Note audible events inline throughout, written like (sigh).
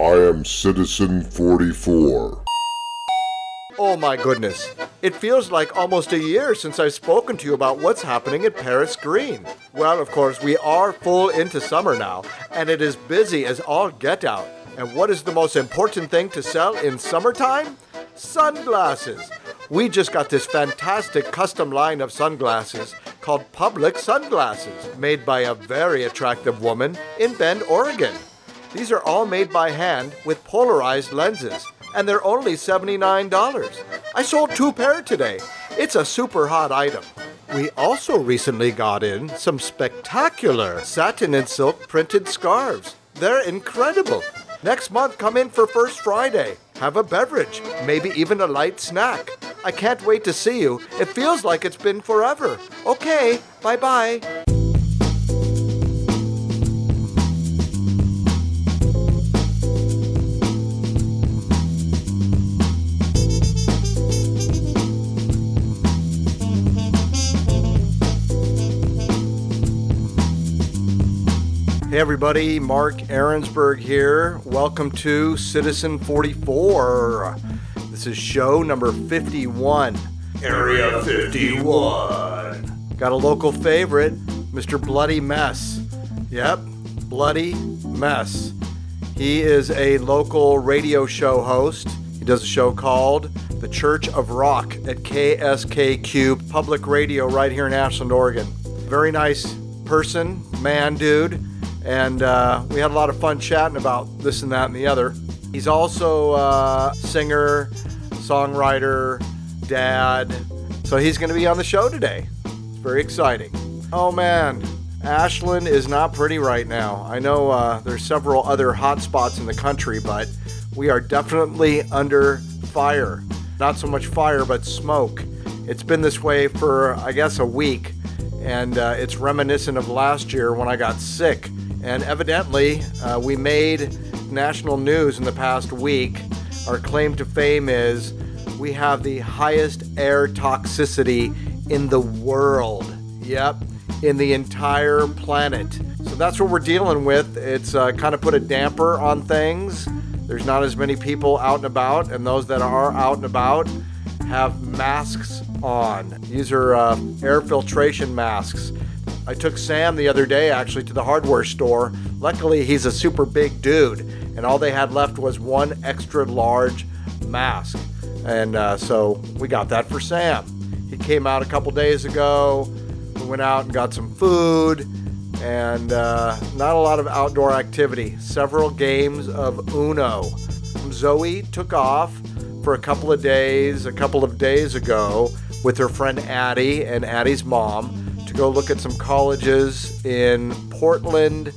I am Citizen 44. Oh my goodness. It feels like almost a year since I've spoken to you about what's happening at Paris Green. Well, of course, we are full into summer now, and it is busy as all get out. And what is the most important thing to sell in summertime? Sunglasses. We just got this fantastic custom line of sunglasses called Public Sunglasses, made by a very attractive woman in Bend, Oregon. These are all made by hand with polarized lenses, and they're only $79. I sold two pair today. It's a super hot item. We also recently got in some spectacular satin and silk printed scarves. They're incredible. Next month, come in for First Friday. Have a beverage, maybe even a light snack. I can't wait to see you. It feels like it's been forever. Okay, bye bye. Hey everybody, Mark Ahrensberg here. Welcome to Citizen 44. This is show number 51. Area 51. Got a local favorite, Mr. Bloody Mess. Yep, Bloody Mess. He is a local radio show host. He does a show called The Church of Rock at KSKQ Public Radio right here in Ashland, Oregon. Very nice person, man, dude and uh, we had a lot of fun chatting about this and that and the other. He's also a singer, songwriter, dad, so he's going to be on the show today. It's very exciting. Oh man, Ashland is not pretty right now. I know uh, there's several other hot spots in the country, but we are definitely under fire. Not so much fire, but smoke. It's been this way for, I guess, a week, and uh, it's reminiscent of last year when I got sick and evidently, uh, we made national news in the past week. Our claim to fame is we have the highest air toxicity in the world. Yep, in the entire planet. So that's what we're dealing with. It's uh, kind of put a damper on things. There's not as many people out and about, and those that are out and about have masks on. These are uh, air filtration masks. I took Sam the other day actually to the hardware store. Luckily, he's a super big dude, and all they had left was one extra large mask. And uh, so we got that for Sam. He came out a couple days ago. We went out and got some food, and uh, not a lot of outdoor activity. Several games of Uno. Zoe took off for a couple of days, a couple of days ago, with her friend Addie and Addie's mom to go look at some colleges in Portland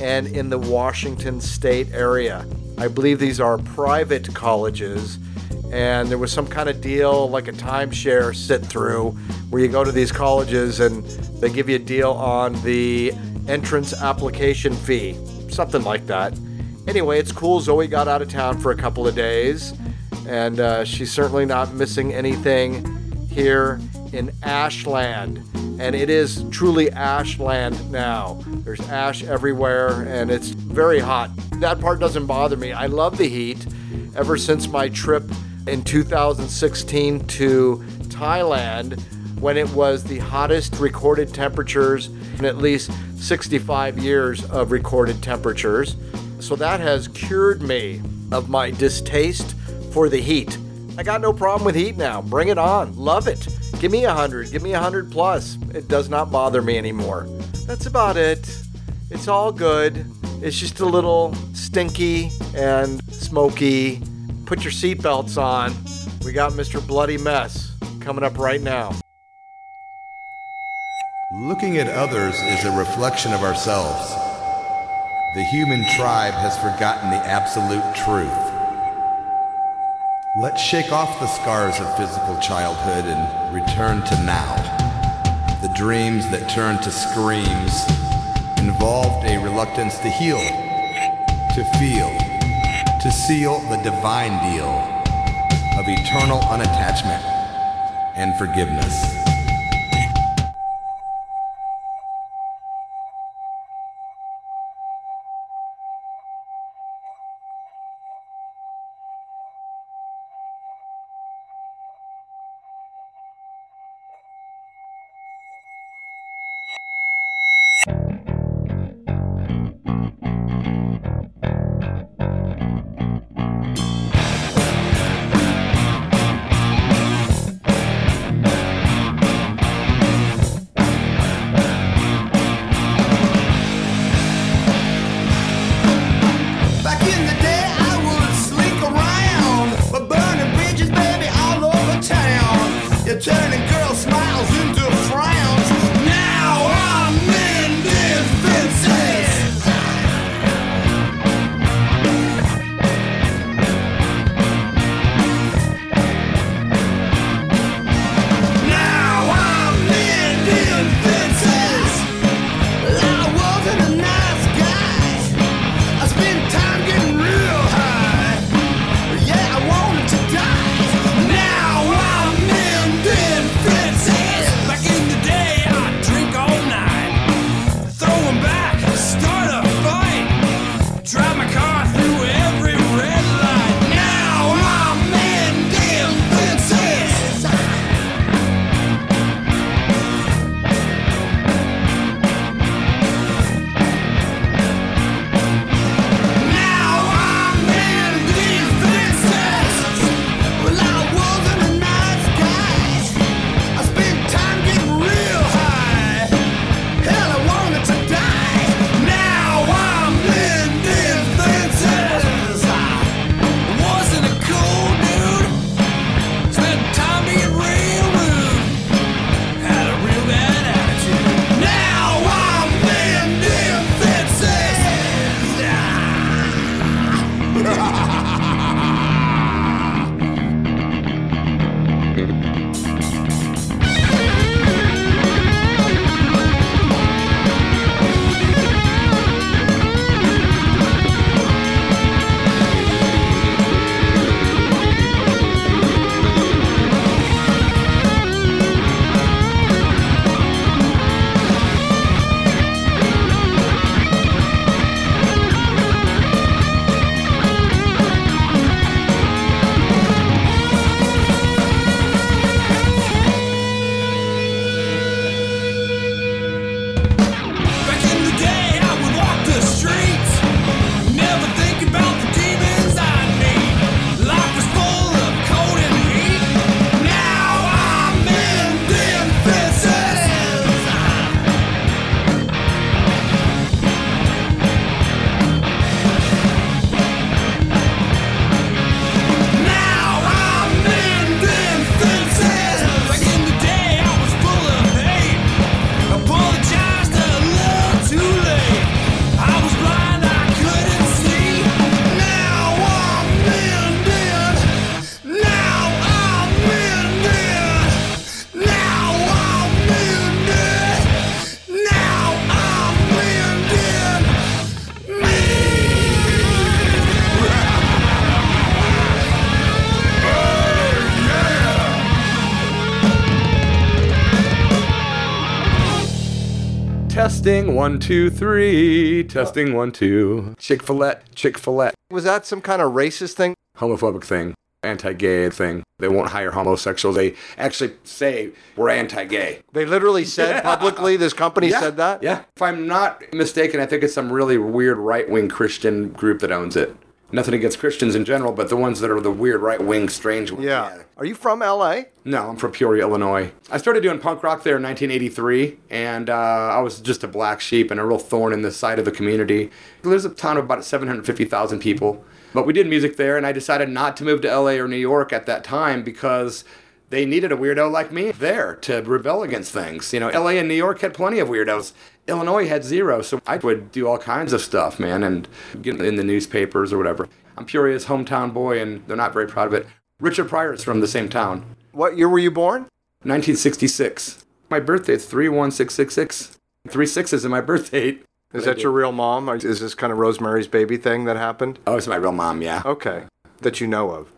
and in the Washington state area. I believe these are private colleges, and there was some kind of deal like a timeshare sit through where you go to these colleges and they give you a deal on the entrance application fee, something like that. Anyway, it's cool. Zoe got out of town for a couple of days, and uh, she's certainly not missing anything here in Ashland and it is truly ashland now. There's ash everywhere, and it's very hot. That part doesn't bother me. I love the heat. Ever since my trip in 2016 to Thailand, when it was the hottest recorded temperatures in at least 65 years of recorded temperatures. So that has cured me of my distaste for the heat. I got no problem with heat now. Bring it on. Love it. Give me a hundred. Give me a hundred plus. It does not bother me anymore. That's about it. It's all good. It's just a little stinky and smoky. Put your seatbelts on. We got Mr. Bloody Mess coming up right now. Looking at others is a reflection of ourselves. The human tribe has forgotten the absolute truth. Let's shake off the scars of physical childhood and return to now. The dreams that turned to screams involved a reluctance to heal, to feel, to seal the divine deal of eternal unattachment and forgiveness. Testing one, two, three. Testing one, two. Chick fil A. Chick fil A. Was that some kind of racist thing? Homophobic thing. Anti gay thing. They won't hire homosexuals. They actually say we're anti gay. They literally said publicly, this company said that? Yeah. If I'm not mistaken, I think it's some really weird right wing Christian group that owns it. Nothing against Christians in general, but the ones that are the weird right wing, strange ones. Yeah. Are you from LA? No, I'm from Peoria, Illinois. I started doing punk rock there in 1983, and uh, I was just a black sheep and a real thorn in the side of the community. There's a town of about 750,000 people, but we did music there, and I decided not to move to LA or New York at that time because they needed a weirdo like me there to rebel against things. You know, LA and New York had plenty of weirdos. Illinois had zero, so I would do all kinds of stuff, man, and get in the newspapers or whatever. I'm Peoria's hometown boy, and they're not very proud of it. Richard Pryor is from the same town. What year were you born? 1966. My birthday is 31666. Three sixes in my birth date. Is that your real mom? Or Is this kind of Rosemary's Baby thing that happened? Oh, it's my real mom, yeah. Okay. That you know of.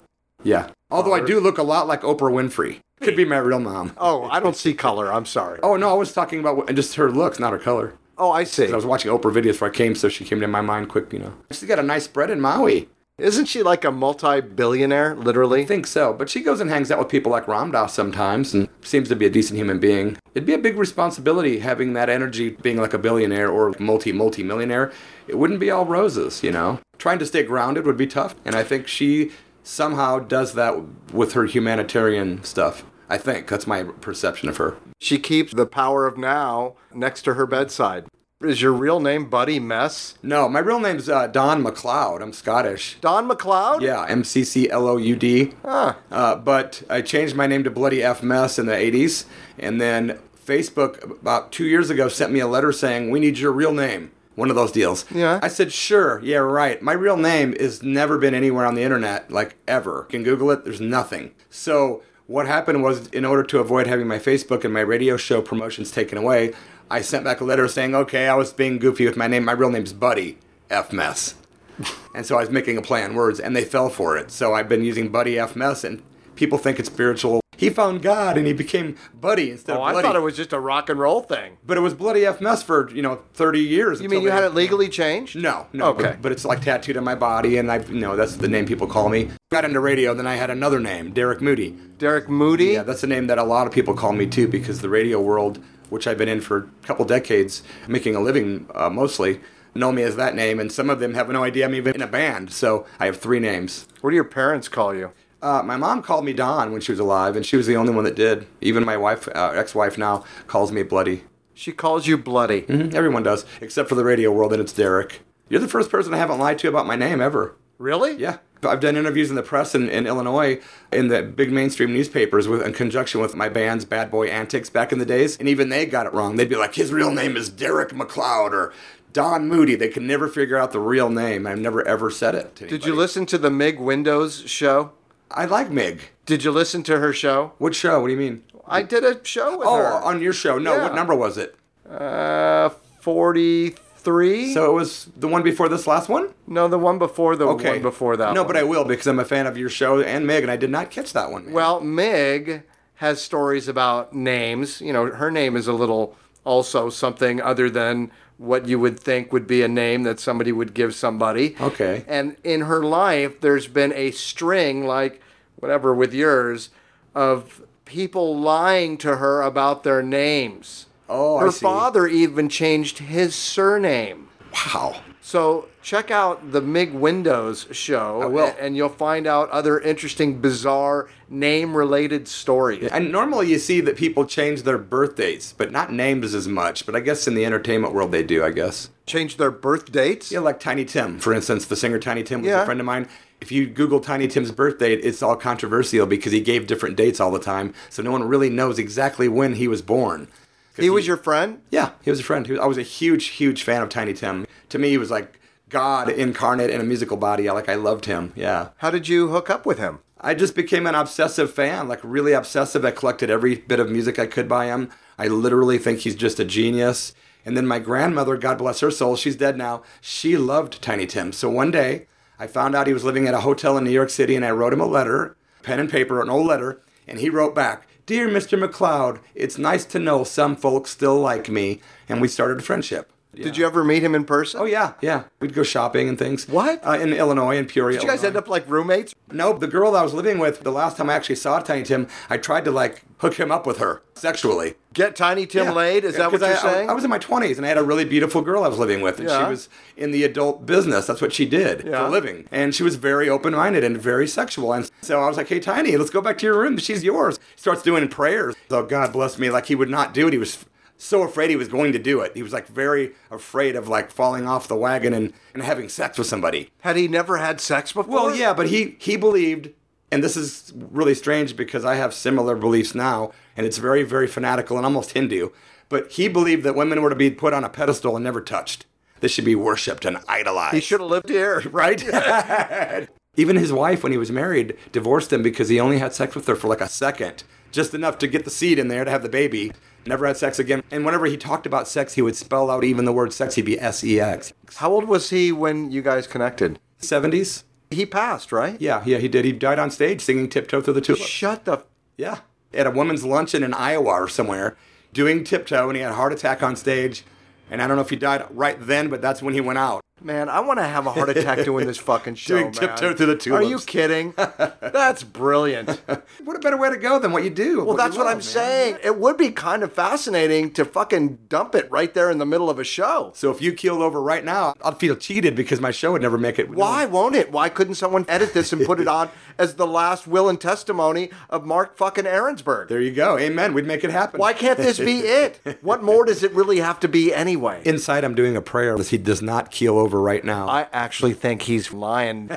Yeah. Although I do look a lot like Oprah Winfrey. Could be my real mom. (laughs) Oh, I don't see color. I'm sorry. Oh, no, I was talking about just her looks, not her color. Oh, I see. I was watching Oprah videos before I came, so she came to my mind quick, you know. She's got a nice spread in Maui. Isn't she like a multi-billionaire, literally? I think so, but she goes and hangs out with people like Ram Dass sometimes and seems to be a decent human being. It'd be a big responsibility having that energy being like a billionaire or multi multi millionaire. It wouldn't be all roses, you know. Trying to stay grounded would be tough, and I think she somehow does that with her humanitarian stuff. I think that's my perception of her. She keeps the power of now next to her bedside. Is your real name Buddy Mess? No, my real name's uh, Don McCloud. I'm Scottish. Don McCloud? Yeah, M C C L O U D. Ah. Uh, but I changed my name to Bloody F Mess in the 80s. And then Facebook, about two years ago, sent me a letter saying, We need your real name. One of those deals. Yeah. I said, Sure. Yeah, right. My real name has never been anywhere on the internet, like ever. You can Google it, there's nothing. So what happened was, in order to avoid having my Facebook and my radio show promotions taken away, I sent back a letter saying, okay, I was being goofy with my name. My real name's Buddy F Mess. (laughs) and so I was making a play on words, and they fell for it. So I've been using Buddy F Mess, and people think it's spiritual. He found God, and he became Buddy instead Oh, of I thought it was just a rock and roll thing. but it was Bloody F Mess for, you know, 30 years. You mean you had it legally changed? No, no. Okay. But, but it's like tattooed on my body, and I, you know, that's the name people call me. Got into radio, then I had another name, Derek Moody. Derek Moody? Yeah, that's a name that a lot of people call me too because the radio world, which I've been in for a couple decades, making a living uh, mostly, know me as that name, and some of them have no idea I'm even in a band. So I have three names. What do your parents call you? Uh, my mom called me Don when she was alive, and she was the only one that did. Even my wife, uh, ex-wife now, calls me Bloody. She calls you Bloody. Mhm, Everyone does, except for the radio world, and it's Derek. You're the first person I haven't lied to about my name ever. Really? Yeah. I've done interviews in the press in, in Illinois in the big mainstream newspapers with, in conjunction with my band's Bad Boy Antics back in the days, and even they got it wrong. They'd be like, his real name is Derek McCloud or Don Moody. They could never figure out the real name. I've never ever said it to Did you listen to the Mig Windows show? I like Mig. Did you listen to her show? What show? What do you mean? I did a show with her. Oh, her. on your show. No, Yeah. what number was it? Uh, 43? So it was the one before this last one? no, the one before the Okay. one before that No, one. but I will because I'm a fan of your show and Mig, and I did not catch that one. man. Well, Mig has stories about names. You know, her name is a little also something other than what you would think would be a name that somebody would give somebody. Okay. And in her life, there's been a string, like whatever with yours, of people lying to her about their names. Oh, I her see. father even changed his surname. wow. So check out the Mig Windows show, I will. and you'll find out other interesting, bizarre name-related stories. And normally you see that people change their birthdays, but not names as much. But I guess in the entertainment world they do, I guess. Change their birth dates. Yeah, like Tiny Tim, for instance, the singer Tiny Tim was Yeah. a friend of mine. If you Google Tiny Tim's birthday, it's all controversial because he gave different dates all the time, so no one really knows exactly when he was born. 'Cause He was your friend. Yeah, he was a friend. Was- I was a huge, huge fan of Tiny Tim. To me, he was like God incarnate in a musical body. I like, I loved him. Yeah. How did you hook up with him? I just became an obsessive fan, like really obsessive. I collected every bit of music I could by him. I literally think he's just a genius. And then my grandmother, God bless her soul, she's dead now. She loved Tiny Tim. So one day, I found out he was living at a hotel in New York City, and I wrote him a letter, pen and paper, an old letter, and he wrote back, "Dear Mr. McCloud, it's nice to know some folks still like me," and we started a friendship. Did you ever meet him in person? Oh yeah, yeah. We'd go shopping and things. What? Uh, in Illinois, in Peoria. Did you guys Illinois. end up like roommates? No, the girl that I was living with, the last time I actually saw Tiny Tim, I tried to like hook him up with her sexually. Get Tiny Tim Yeah. laid? Is that what you're I, saying? I, was in my 20s and I had a really beautiful girl I was living with, and she was in the adult business. That's what she did for a living. And she was very open minded and very sexual. And so I was like, hey, Tiny, let's go back to your room. She's yours. He starts doing prayers. So God bless me, like he would not do it. He was so afraid he was going to do it. He was like very afraid of like falling off the wagon and, and having sex with somebody. Had he never had sex before? Well, yeah, but he he believed, and this is really strange because I have similar beliefs now, and it's very very fanatical and almost Hindu. But he believed that women were to be put on a pedestal and never touched. They should be worshipped and idolized. He should have lived here. (laughs) right? (laughs) Even his wife, when he was married, divorced him because he only had sex with her for like a second, just enough to get the seed in there to have the baby. Never had sex again. And whenever he talked about sex, he would spell out even the word sex. He'd be S E X. How old was he when you guys connected? 70s? He passed, right? Yeah, yeah, he did. He died on stage singing Tiptoe Through the Tulips. Shut the. Yeah. At a women's luncheon in Iowa or somewhere, doing tiptoe, and he had a heart attack on stage. And I don't know if he died right then, but that's when he went out. Man, I want to have a heart attack doing this fucking (laughs) show. Doing. Tiptoe Through the Are you kidding? That's brilliant. (laughs) What a better way to go than what you do? Well, that's what I'm saying. It would be kind of fascinating to fucking dump it right there in the middle of a show. So if you keeled over right now, I'd feel cheated because my show would never make it. Why won't it? Why couldn't someone edit this and put it on (laughs) as the last will and testimony of Mark fucking Aaronsberg? There you go. Amen. We'd make it happen. Why can't this be it? What more does it really have to be anyway? Inside, I'm doing a prayer that he does not keel over right now. I actually think he's lying.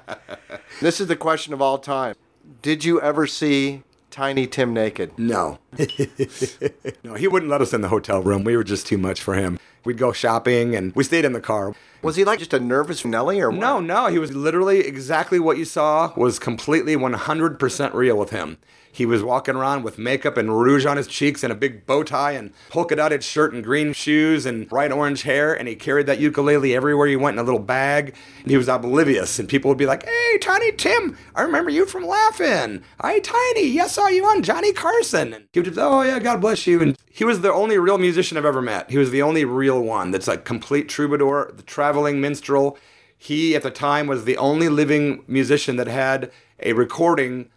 (laughs) this is the question of all time. Did you ever see Tiny Tim naked? No. (laughs) no, he wouldn't let us in the hotel room. We were just too much for him. We'd go shopping and we stayed in the car. Was he like just a nervous Nelly or what? No, no, he was literally exactly what you saw was completely 100% real with him. He was walking around with makeup and rouge on his cheeks and a big bow tie and polka dotted shirt and green shoes and bright orange hair. And he carried that ukulele everywhere he went in a little bag. And he was oblivious. And people would be like, Hey, Tiny Tim, I remember you from Laugh-In. Hi, Tiny. Yes, I saw you on Johnny Carson. And he would just, Oh, yeah, God bless you. And he was the only real musician I've ever met. He was the only real one that's like complete troubadour, the traveling minstrel. He, at the time, was the only living musician that had a recording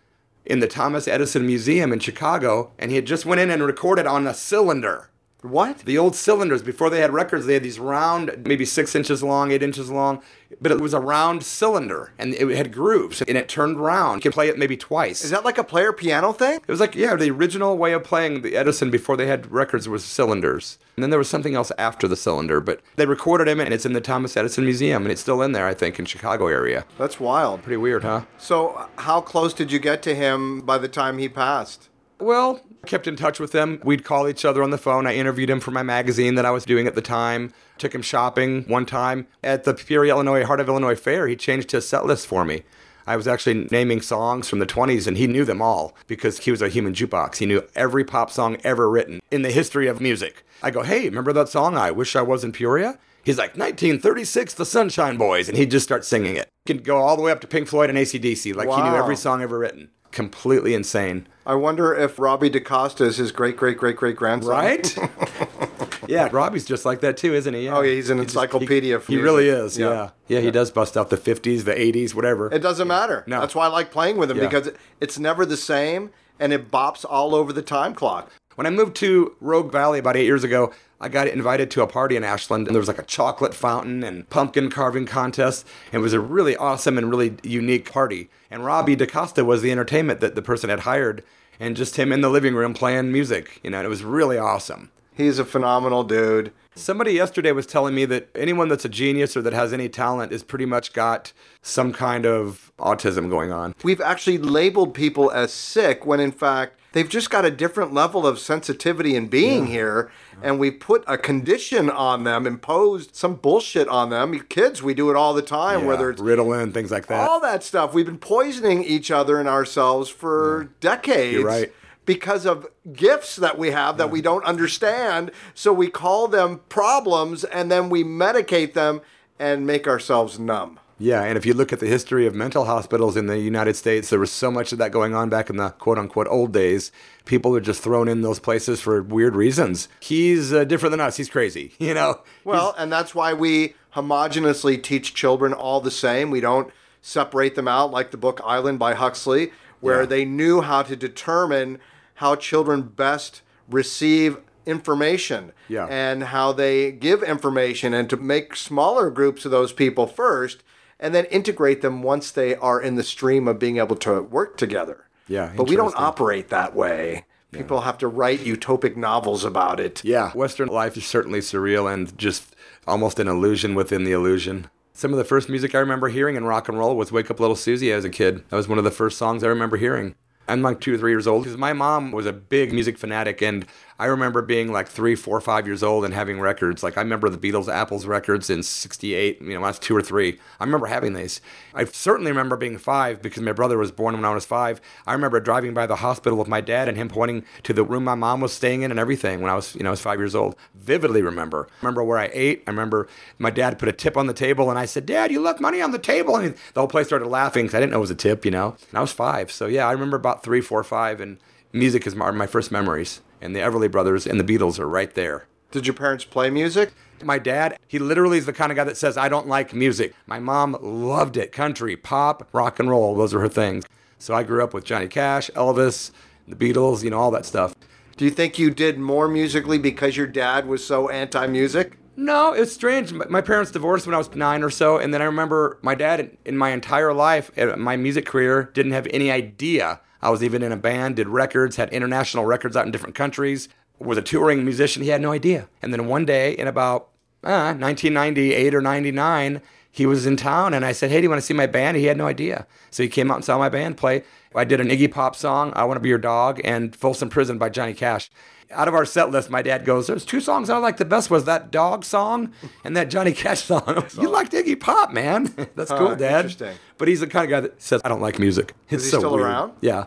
in the Thomas Edison Museum in Chicago, and he had just went in and recorded on a cylinder. What? The old cylinders, before they had records, they had these round, maybe six inches long, eight inches long, but it was a round cylinder, and it had grooves, and it turned round. You could play it maybe twice. Is that like a player piano thing? It was like, yeah, the original way of playing the Edison before they had records was cylinders. And then there was something else after the cylinder, but they recorded him and it's in the Thomas Edison Museum and it's still in there, I think, in Chicago area. That's wild. Pretty weird, huh? So, how close did you get to him by the time he passed? Well, kept in touch with him. We'd call each other on the phone. I interviewed him for my magazine that I was doing at the time. Took him shopping one time at the Peoria, Illinois, Heart of Illinois Fair. He changed his set list for me. I was actually naming songs from the 20s, and he knew them all because he was a human jukebox. He knew every pop song ever written in the history of music. I go, hey, remember that song, I Wish I Was in Peoria? He's like, 1936, The Sunshine Boys, and he'd just start singing it. He could go all the way up to Pink Floyd and ACDC, like he knew every song ever written. Completely insane. I wonder if Robbie DaCosta is his great great great great grandson. Right? (laughs) (laughs) yeah, Robbie's just like that too, isn't he? Yeah. Oh, yeah, he's an He just- encyclopedia He, he really is. Yeah. Yeah. yeah. he does bust out the 50s, the 80s, whatever. It doesn't matter. No. That's why I like playing with him Yeah. because it's never the same and it bops all over the time clock. When I moved to Rogue Valley about eight years ago, I got invited to a party in Ashland, and there was like a chocolate fountain and pumpkin carving contest. And it was a really awesome and really unique party. And Robbie DaCosta was the entertainment that the person had hired, and just him in the living room playing music. You know, and it was really awesome. He's a phenomenal dude. Somebody yesterday was telling me that anyone that's a genius or that has any talent is pretty much got some kind of autism going on. We've actually labeled people as sick when in fact they've just got a different level of sensitivity and being here and we put a condition on them, imposed some bullshit on them. Kids, we do it all the time, whether it's Ritalin, things like that. all that stuff. We've been poisoning each other and ourselves for decades. You're right. Because of gifts that we have that we don't understand. So we call them problems and then we medicate them and make ourselves numb. Yeah, and if you look at the history of mental hospitals in the United States, there was so much of that going on back in the quote unquote old days. People were just thrown in those places for weird reasons. He's uh, different than us. He's crazy, (laughs) you know? Well, and that's why we homogeneously teach children all the same. We don't separate them out like the book Island by Huxley, where Yeah. they knew how to determine how children best receive information Yeah. and how they give information and to make smaller groups of those people first and then integrate them once they are in the stream of being able to work together. Yeah, But we don't operate that way. People have to write utopic novels about it. Yeah, Western life is certainly surreal and just almost an illusion within the illusion. Some of the first music I remember hearing in rock and roll was Wake Up Little Susie as a kid. That was one of the first songs I remember hearing. I'm like two or three years old because my mom was a big music fanatic, and I remember being like three, four, five years old and having records. Like I remember the Beatles' Apples records in '68. You know, I was two or three. I remember having these. I certainly remember being five because my brother was born when I was five. I remember driving by the hospital with my dad and him pointing to the room my mom was staying in and everything when I was, you know, I was five years old. Vividly remember. Remember where I ate. I remember my dad put a tip on the table, and I said, "Dad, you left money on the table." And the whole place started laughing because I didn't know it was a tip, you know. And I was five, so yeah, I remember about three, four, five, and music is my, my first memories. And the Everly Brothers and the Beatles are right there. Did your parents play music? My dad, he literally is the kind of guy that says, I don't like music. My mom loved it country, pop, rock and roll. Those are her things. So I grew up with Johnny Cash, Elvis, the Beatles, you know, all that stuff. Do you think you did more musically because your dad was so anti music? No, it's strange. My my parents divorced when I was nine or so, and then I remember my dad, in- my entire life, my music career, didn't have any idea I was even in a band, did records, had international records out in different countries, was a touring musician. He had no idea. And then one day, in about uh, 1998 or 99, he was in town, and I said, "Hey, do you want to see my band?" He had no idea, so he came out and saw my band play. I did an Iggy Pop song, "I Want to Be Your Dog," and "Folsom Prison" by Johnny Cash. Out of our set list, my dad goes, "There's two songs I like the best. Was that dog song and that Johnny Cash song? you liked Iggy Pop, man? (laughs) That's cool, Dad." interesting. But he's the kind of guy that says, "I don't like music." It's he so still weird. around? Yeah.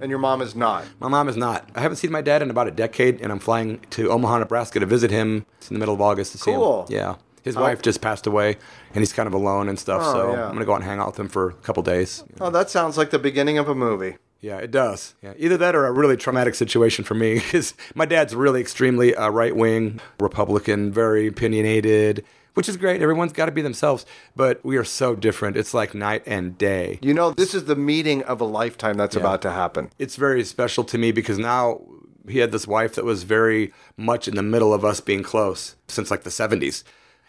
And your mom is not. My mom is not. I haven't seen my dad in about a decade, and I'm flying to Omaha, Nebraska to visit him It's in the middle of August to see Cool. him. Yeah. His oh. wife just passed away, and he's kind of alone and stuff, Oh, so yeah. I'm going to go out and hang out with him for a couple days. Oh, that sounds like the beginning of a movie. Yeah, it does. Yeah, either that or a really traumatic situation for me (laughs) because my dad's really extremely uh, right wing, Republican, very opinionated, which is great. Everyone's got to be themselves, but we are so different. It's like night and day. You know, this is the meeting of a lifetime that's about to happen. It's very special to me because now he had this wife that was very much in the middle of us being close since like the 70s.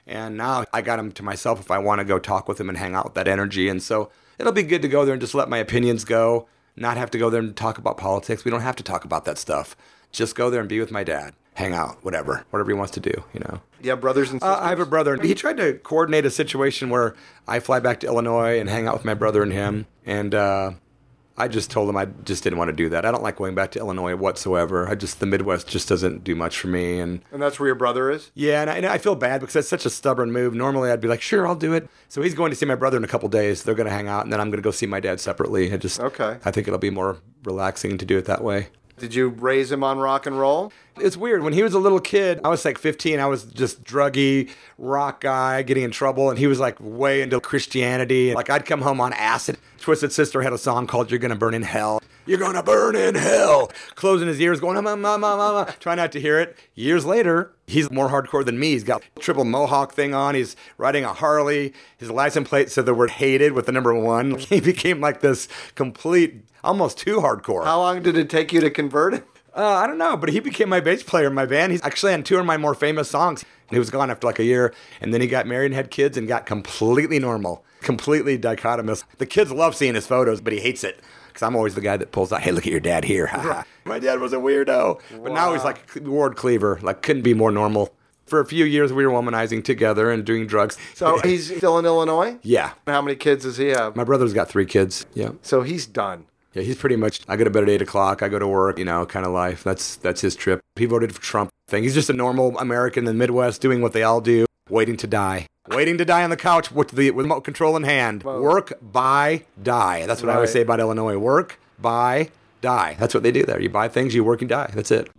And now I got him to myself if I want to go talk with him and hang out with that energy. And so it'll be good to go there and just let my opinions go, not have to go there and talk about politics. We don't have to talk about that stuff. Just go there and be with my dad, hang out, whatever, whatever he wants to do, you know. Yeah, brothers and sisters? Uh, I have a brother. He tried to coordinate a situation where I fly back to Illinois and hang out with my brother and him. And uh, I just told him I just didn't want to do that. I don't like going back to Illinois whatsoever. I just the Midwest just doesn't do much for me. And and that's where your brother is? yeah, and I, and I feel bad because that's such a stubborn move. Normally, I'd be like, sure, I'll do it. So he's going to see my brother in a couple days. They're going to hang out, and then I'm going to go see my dad separately. I just Okay. I think it'll be more relaxing to do it that way. Did you raise him on rock and roll? It's weird. When he was a little kid, I was like 15. I was just druggy, rock guy, getting in trouble, and he was like way into Christianity. Like I'd come home on acid. Twisted Sister had a song called "You're Gonna Burn in Hell." You're gonna burn in hell. Closing his ears, going mama, mama, mama. Try not to hear it. Years later, he's more hardcore than me. He's got triple mohawk thing on. He's riding a Harley. His license plate said the word "hated" with the number one. (laughs) He became like this complete, almost too hardcore. How long did it take you to convert him? Uh, I don't know, but he became my bass player in my band. He's actually on two of my more famous songs. He was gone after like a year, and then he got married and had kids and got completely normal, completely dichotomous. The kids love seeing his photos, but he hates it because I'm always the guy that pulls out, "Hey, look at your dad here." my dad was a weirdo, but now he's like Ward Cleaver, like couldn't be more normal. For a few years, we were womanizing together and doing drugs. So he's still in Illinois? yeah, How many kids does he have? my brother's got three kids. Yeah. So he's done. Yeah, he's pretty much. I go to bed at eight o'clock. I go to work. You know, kind of life. That's that's his trip. He voted for Trump. Thing. He's just a normal American in the Midwest doing what they all do, waiting to die, waiting to die on the couch with the with remote control in hand. Work, buy, die. That's what I always say about Illinois. Work, buy, die. That's what they do there. You buy things, you work, and die. That's it.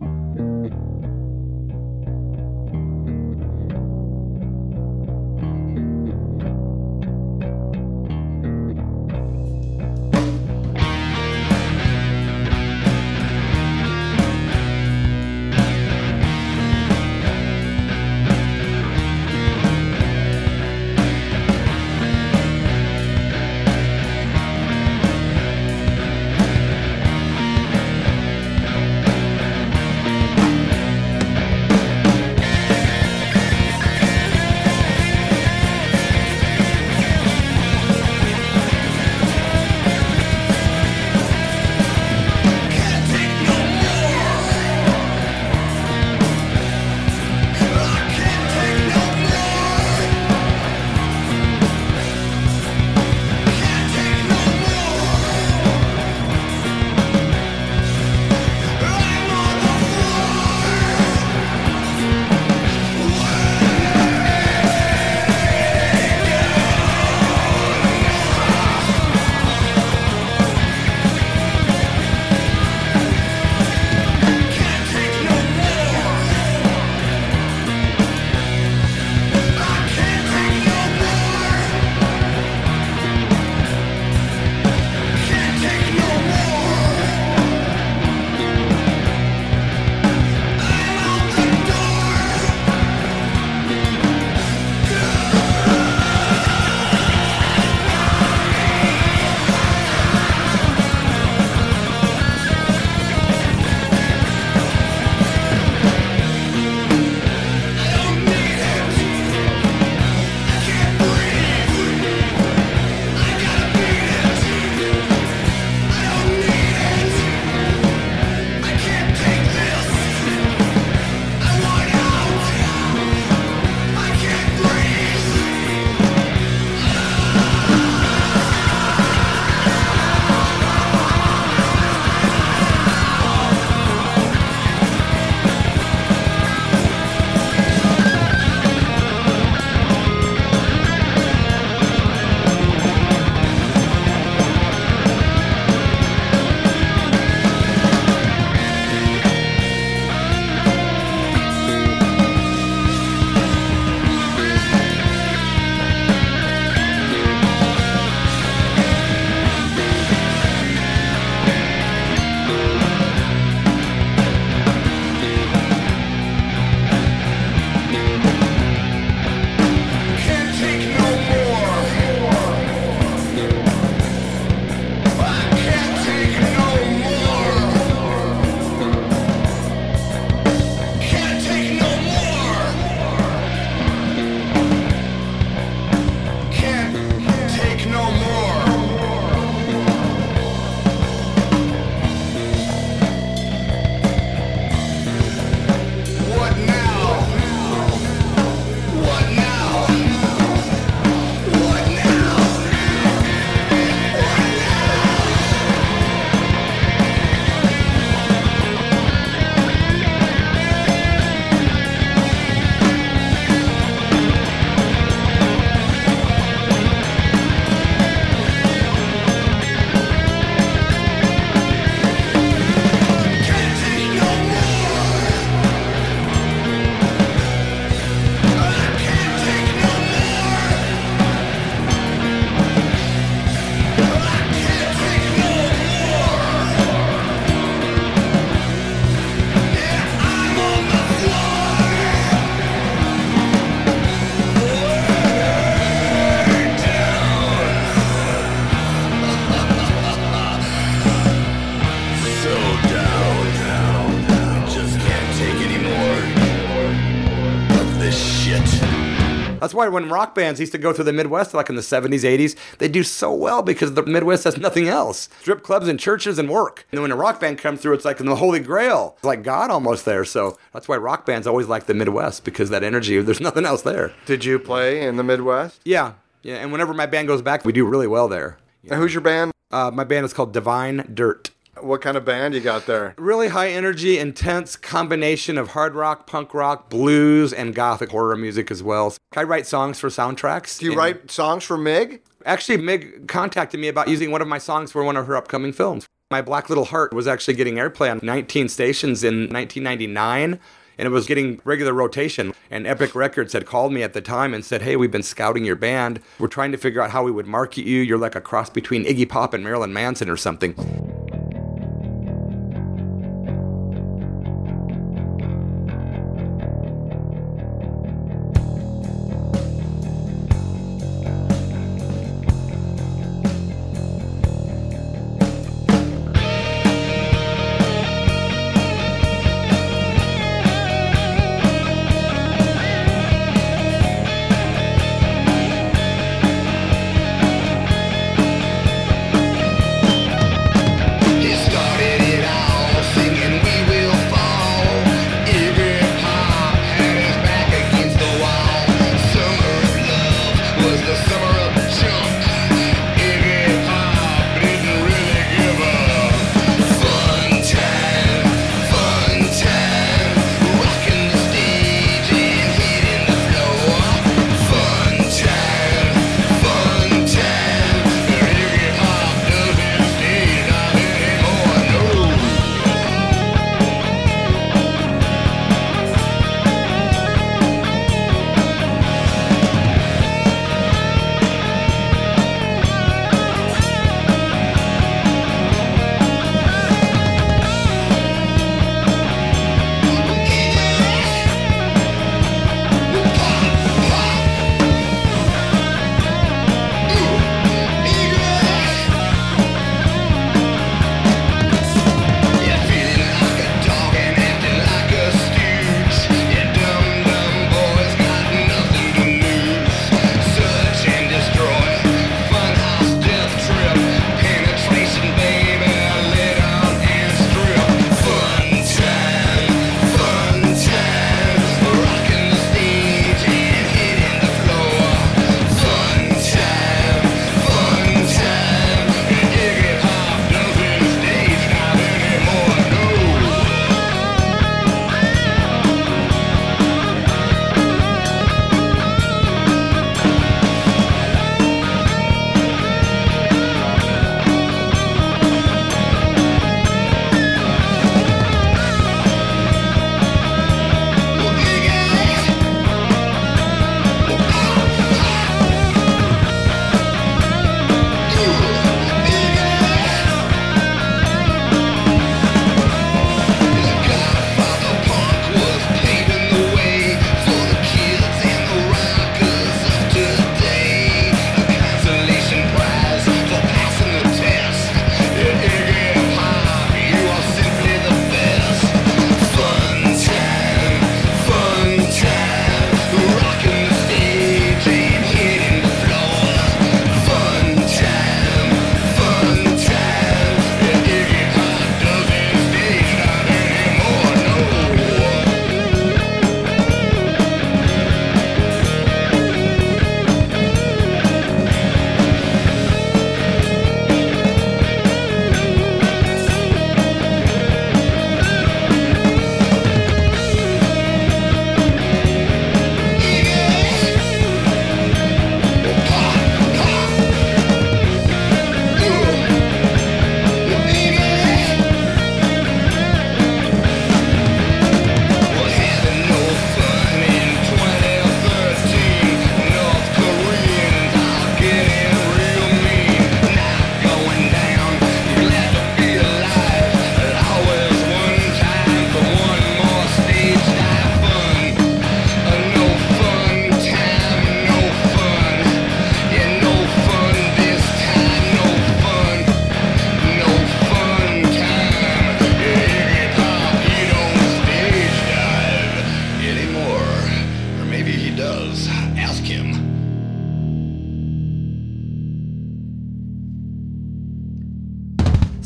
That's why when rock bands used to go through the Midwest, like in the 70s, 80s, they do so well because the Midwest has nothing else. Strip clubs and churches and work. And then when a rock band comes through, it's like in the Holy Grail. It's like God almost there. So that's why rock bands always like the Midwest because that energy, there's nothing else there. Did you play in the Midwest? Yeah. Yeah. And whenever my band goes back, we do really well there. And who's your band? Uh, my band is called Divine Dirt. What kind of band you got there? Really high energy, intense combination of hard rock, punk rock, blues, and gothic horror music as well. I write songs for soundtracks. Do you and- write songs for Mig? Actually, Mig contacted me about using one of my songs for one of her upcoming films. My Black Little Heart was actually getting airplay on 19 stations in 1999. And it was getting regular rotation. And Epic Records had called me at the time and said, Hey, we've been scouting your band. We're trying to figure out how we would market you. You're like a cross between Iggy Pop and Marilyn Manson or something.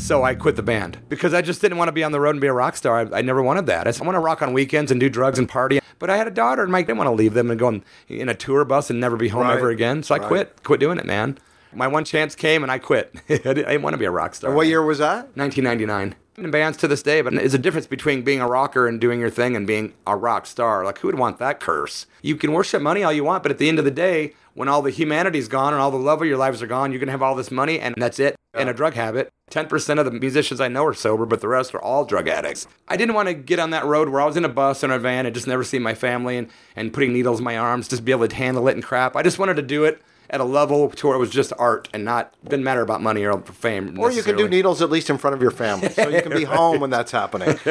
So I quit the band because I just didn't want to be on the road and be a rock star. I, I never wanted that. I, I want to rock on weekends and do drugs and party. But I had a daughter and I didn't want to leave them and go on, in a tour bus and never be home Right. ever again. So I Right. quit, quit doing it, man. My one chance came and I quit. (laughs) I didn't, I didn't want to be a rock star. What year was that? 1999. In bands to this day, but there's a difference between being a rocker and doing your thing and being a rock star. Like, who would want that curse? You can worship money all you want, but at the end of the day, when all the humanity's gone and all the love of your lives are gone, you're to have all this money and that's it. And a drug habit. 10% of the musicians I know are sober, but the rest are all drug addicts. I didn't want to get on that road where I was in a bus or a van and just never see my family and, and putting needles in my arms, just be able to handle it and crap. I just wanted to do it at a level to where it was just art and not, didn't matter about money or fame. Or you can do needles at least in front of your family, so you can be (laughs) home when that's happening. (laughs)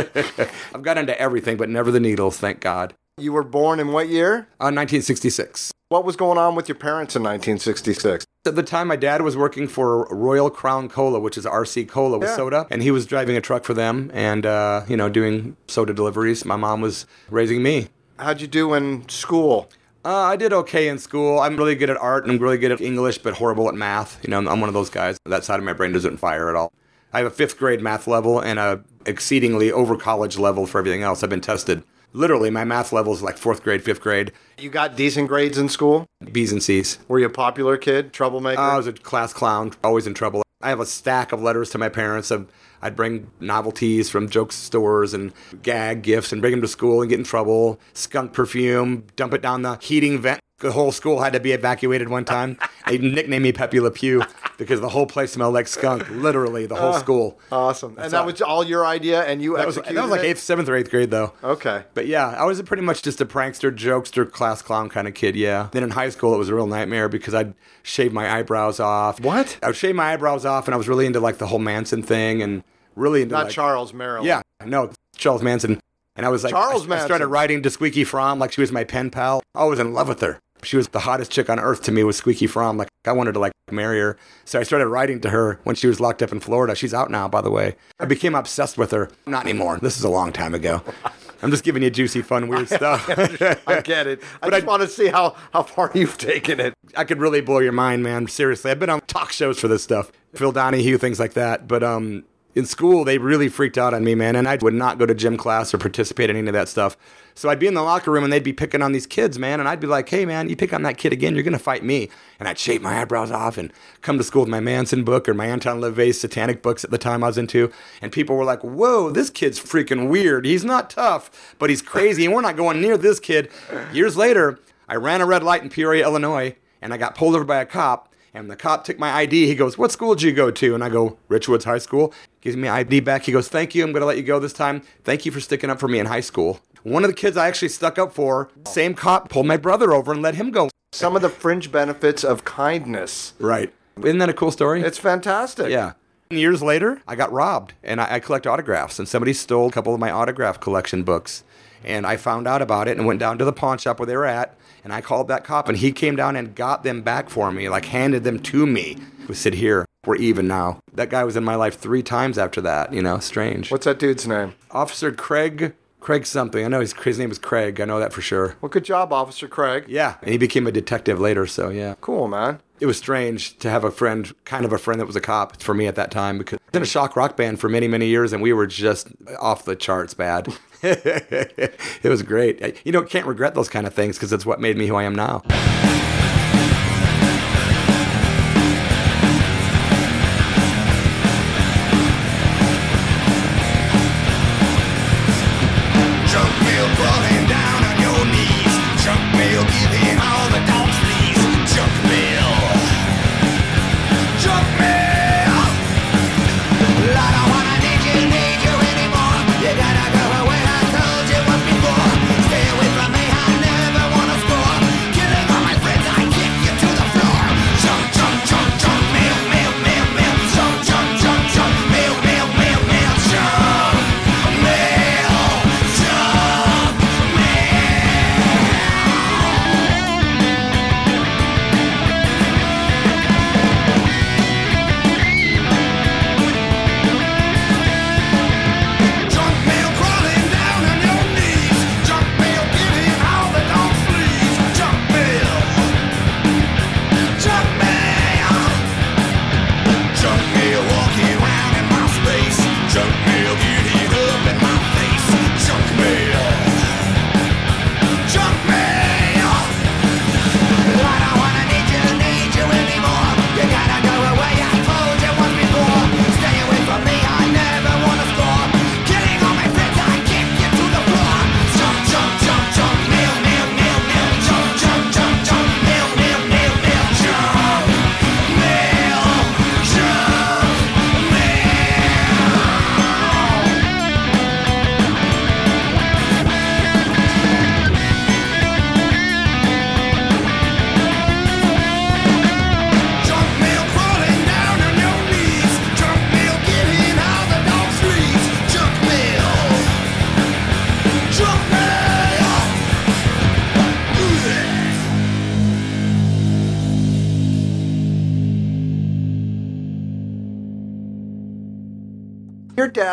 I've got into everything, but never the needles, thank God. You were born in what year? Uh, 1966. What was going on with your parents in 1966? At the time, my dad was working for Royal Crown Cola, which is RC Cola with Yeah. soda, and he was driving a truck for them and, uh, you know, doing soda deliveries. My mom was raising me. How'd you do in school? Uh, I did okay in school. I'm really good at art and I'm really good at English, but horrible at math. You know, I'm one of those guys. That side of my brain doesn't fire at all. I have a fifth grade math level and a exceedingly over college level for everything else. I've been tested. Literally, my math level is like fourth grade, fifth grade, You got decent grades in school? B's and C's. Were you a popular kid, troublemaker? Uh, I was a class clown, always in trouble. I have a stack of letters to my parents. Of, I'd bring novelties from joke stores and gag gifts and bring them to school and get in trouble. Skunk perfume, dump it down the heating vent. The whole school had to be evacuated one time. they (laughs) nicknamed me Pepe Le Pew because the whole place smelled like skunk. Literally, the whole ah, school. awesome. And that all- was all your idea, and you That was, that was like eighth, seventh or eighth grade though. Okay. But yeah, I was a pretty much just a prankster, jokester, class clown kind of kid. Yeah. Then in high school, it was a real nightmare because I'd shave my eyebrows off. What? I would shave my eyebrows off, and I was really into like the whole Manson thing, and really into Not like, Charles Maryland. Yeah, no, Charles Manson. And I was like, Charles I, I started writing to Squeaky Fromme like she was my pen pal. I was in love with her. She was the hottest chick on earth to me. Was Squeaky Fromme? Like I wanted to like marry her. So I started writing to her when she was locked up in Florida. She's out now, by the way. I became obsessed with her. Not anymore. This is a long time ago. (laughs) I'm just giving you juicy, fun, weird (laughs) stuff. I get it. I (laughs) But just I- want to see how, how far you've taken it. I could really blow your mind, man. Seriously, I've been on talk shows for this stuff, Phil Donahue, things like that. But um, in school, they really freaked out on me, man, and I would not go to gym class or participate in any of that stuff. So I'd be in the locker room and they'd be picking on these kids, man, and I'd be like, "Hey, man, you pick on that kid again, you're gonna fight me." And I'd shave my eyebrows off and come to school with my Manson book or my Anton LaVey's satanic books at the time I was into, and people were like, "Whoa, this kid's freaking weird. He's not tough, but he's crazy, and we're not going near this kid." Years later, I ran a red light in Peoria, Illinois, and I got pulled over by a cop. And the cop took my ID. He goes, What school did you go to? And I go, Richwoods High School. Gives me ID back. He goes, Thank you. I'm going to let you go this time. Thank you for sticking up for me in high school. One of the kids I actually stuck up for, same cop pulled my brother over and let him go. Some of the fringe benefits of kindness. Right. Isn't that a cool story? It's fantastic. Yeah. Years later, I got robbed and I, I collect autographs, and somebody stole a couple of my autograph collection books. And I found out about it and went down to the pawn shop where they were at, and I called that cop, and he came down and got them back for me, like handed them to me. We said, Here, we're even now. That guy was in my life three times after that, you know, strange. What's that dude's name? Officer Craig, Craig something. I know his, his name was Craig. I know that for sure. Well, good job, Officer Craig. Yeah. And he became a detective later, so yeah. Cool, man. it was strange to have a friend, kind of a friend that was a cop for me at that time because I was in a shock rock band for many, many years and we were just off the charts bad. (laughs) it was great. You know, can't regret those kind of things because it's what made me who I am now.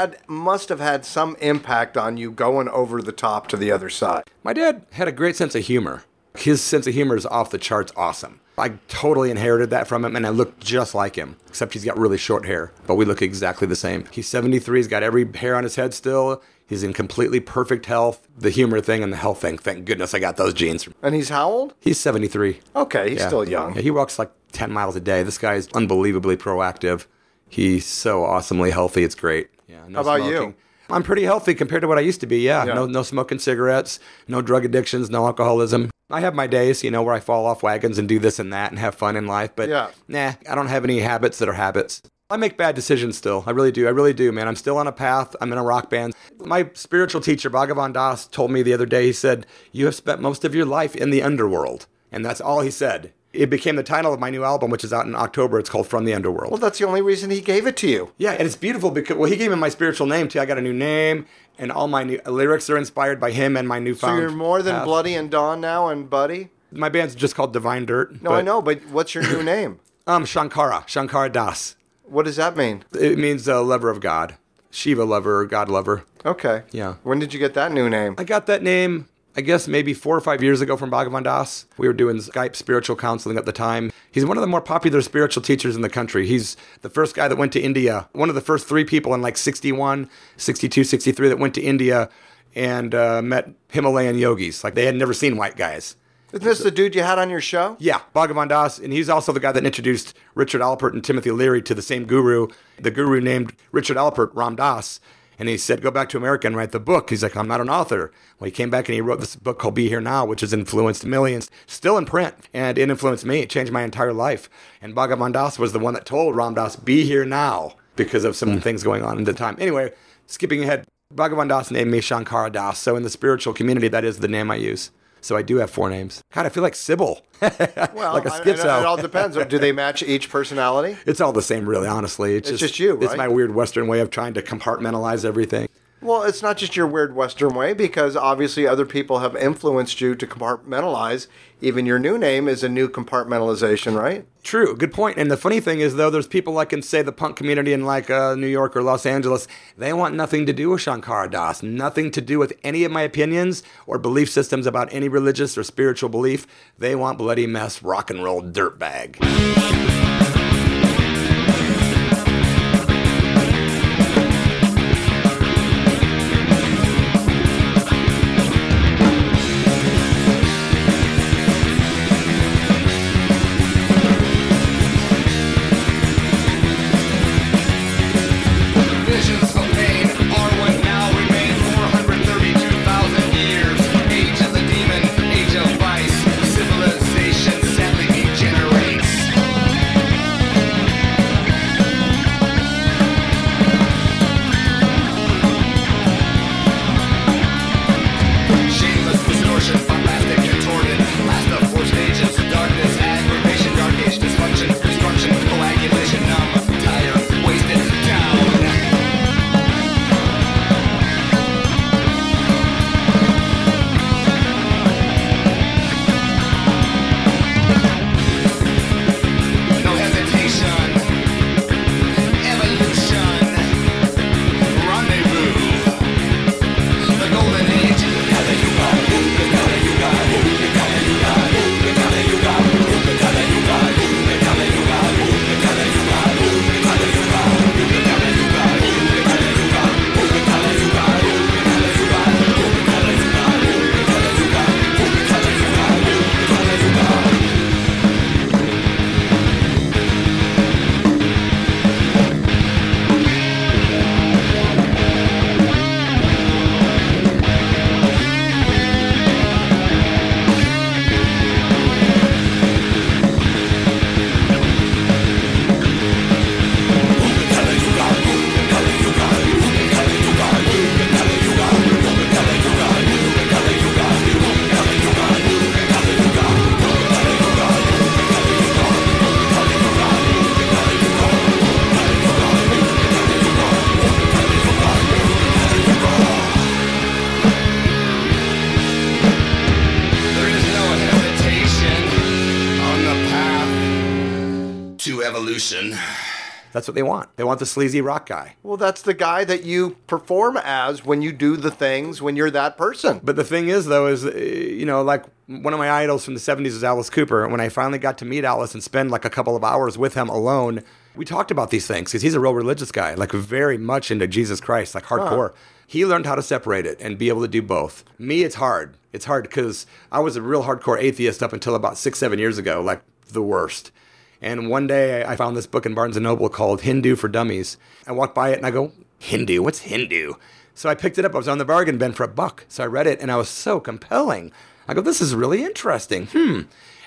Dad must have had some impact on you going over the top to the other side. My dad had a great sense of humor. His sense of humor is off the charts awesome. I totally inherited that from him, and I look just like him, except he's got really short hair, but we look exactly the same. He's 73, he's got every hair on his head still. He's in completely perfect health. The humor thing and the health thing, thank goodness I got those genes. And he's how old? He's 73. Okay, he's Yeah. still young. Yeah, he walks like 10 miles a day. This guy is unbelievably proactive. He's so awesomely healthy. It's great. Yeah, no How about you? I'm pretty healthy compared to what I used to be. Yeah, Yeah. no no smoking cigarettes, no drug addictions, no alcoholism. I have my days, you know, where I fall off wagons and do this and that and have fun in life, but Yeah. nah, I don't have any habits that are habits. I make bad decisions still. I really do. I really do, man. I'm still on a path. I'm in a rock band. My spiritual teacher, Bhagavan Das, told me the other day, he said, You have spent most of your life in the underworld. And that's all he said. It became the title of my new album, which is out in October. It's called From the Underworld. Well, that's the only reason he gave it to you. Yeah, and it's beautiful because well, he gave me my spiritual name too. I got a new name, and all my new lyrics are inspired by him and my new father. So you're more than path. Bloody and Dawn now and Buddy? My band's just called Divine Dirt. No, I know, but what's your new (laughs) name? Um, Shankara, Shankara Das. What does that mean? It means uh, lover of God, Shiva lover, God lover. Okay. Yeah. When did you get that new name? I got that name, I guess maybe four or five years ago from Bhagavan Das. We were doing Skype spiritual counseling at the time. He's one of the more popular spiritual teachers in the country. He's the first guy that went to India, one of the first three people in like 61, 62, 63 that went to India and uh, met Himalayan yogis. Like they had never seen white guys. Isn't this the dude you had on your show? Yeah, Bhagavan Das, and he's also the guy that introduced Richard Alpert and Timothy Leary to the same guru. The guru named Richard Alpert Ram Dass, and he said, "Go back to America and write the book." He's like, "I'm not an author." Well, he came back and he wrote this book called "Be Here Now," which has influenced millions, still in print, and it influenced me. It changed my entire life. And Bhagavan Das was the one that told Ram Dass, "Be here now," because of some hmm. things going on at the time. Anyway, skipping ahead, Bhagavan Das named me Shankara Das. So in the spiritual community, that is the name I use. So I do have four names. God, I feel like Sybil. (laughs) Well, like a schizo. it all depends. Do they match each personality? It's all the same, really, honestly. It's, It's just you, It's my weird Western way of trying to compartmentalize everything. Well, it's not just your weird Western way because obviously other people have influenced you to compartmentalize. Even your new name is a new compartmentalization, right? True, good point. And the funny thing is, though, there's people like in, say, the punk community in like uh, New York or Los Angeles. They want nothing to do with Shankara Das, nothing to do with any of my opinions or belief systems about any religious or spiritual belief. They want bloody mess, rock and roll dirtbag. Solution. That's what they want. They want the sleazy rock guy. Well, that's the guy that you perform as when you do the things when you're that person. But the thing is, though, is uh, you know, like one of my idols from the '70s is Alice Cooper. And when I finally got to meet Alice and spend like a couple of hours with him alone, we talked about these things because he's a real religious guy, like very much into Jesus Christ, like hardcore. He learned how to separate it and be able to do both. Me, it's hard. It's hard because I was a real hardcore atheist up until about six, seven years ago, like the worst. And one day I found this book in Barnes and Noble called Hindu for Dummies. I walked by it and I go, Hindu? What's Hindu? So I picked it up. I was on the bargain bin for a buck. So I read it and I was so compelling. I go, this is really interesting. Hmm.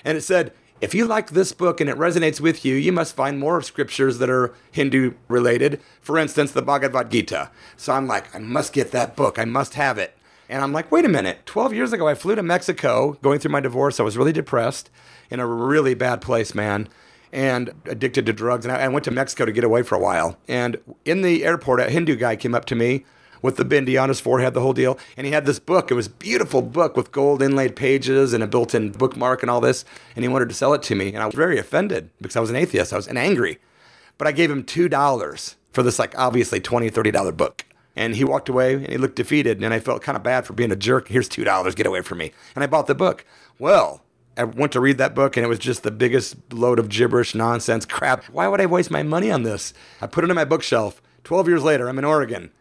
And it said, if you like this book and it resonates with you, you must find more scriptures that are Hindu related. For instance, the Bhagavad Gita. So I'm like, I must get that book. I must have it. And I'm like, wait a minute. 12 years ago, I flew to Mexico going through my divorce. I was really depressed in a really bad place, man, and addicted to drugs. And I, I went to Mexico to get away for a while. And in the airport, a Hindu guy came up to me with the bindi on his forehead, the whole deal. And he had this book. It was a beautiful book with gold inlaid pages and a built in bookmark and all this. And he wanted to sell it to me. And I was very offended because I was an atheist. I was and angry. But I gave him $2 for this, like, obviously $20, $30 book. And he walked away and he looked defeated. And I felt kind of bad for being a jerk. Here's $2, get away from me. And I bought the book. Well, I went to read that book and it was just the biggest load of gibberish, nonsense, crap. Why would I waste my money on this? I put it on my bookshelf. 12 years later, I'm in Oregon.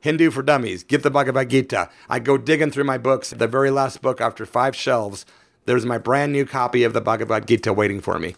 Hindu for Dummies, Get the Bhagavad Gita. I go digging through my books. The very last book, after five shelves, there's my brand new copy of the Bhagavad Gita waiting for me.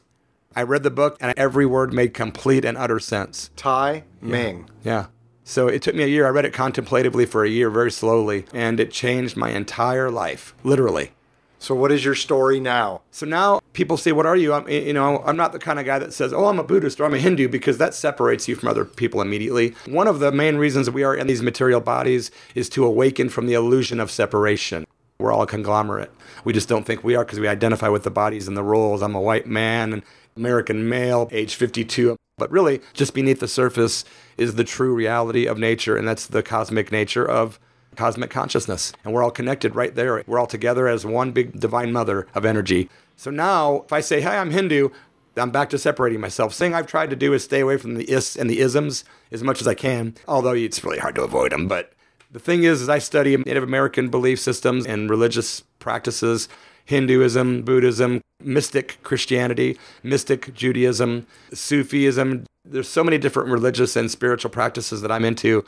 I read the book and every word made complete and utter sense. Tai Ming. Yeah. So it took me a year. I read it contemplatively for a year, very slowly, and it changed my entire life, literally. So, what is your story now? So now people say, "What are you?" I'm, you know, I'm not the kind of guy that says, "Oh, I'm a Buddhist" or "I'm a Hindu," because that separates you from other people immediately. One of the main reasons we are in these material bodies is to awaken from the illusion of separation. We're all a conglomerate. We just don't think we are because we identify with the bodies and the roles. I'm a white man, American male, age 52. But really, just beneath the surface is the true reality of nature, and that's the cosmic nature of cosmic consciousness. And we're all connected right there. We're all together as one big divine mother of energy. So now, if I say, hey, I'm Hindu, I'm back to separating myself. Thing I've tried to do is stay away from the is and the isms as much as I can, although it's really hard to avoid them. But the thing is, is I study Native American belief systems and religious practices, Hinduism, Buddhism, mystic Christianity, mystic Judaism, Sufism. There's so many different religious and spiritual practices that I'm into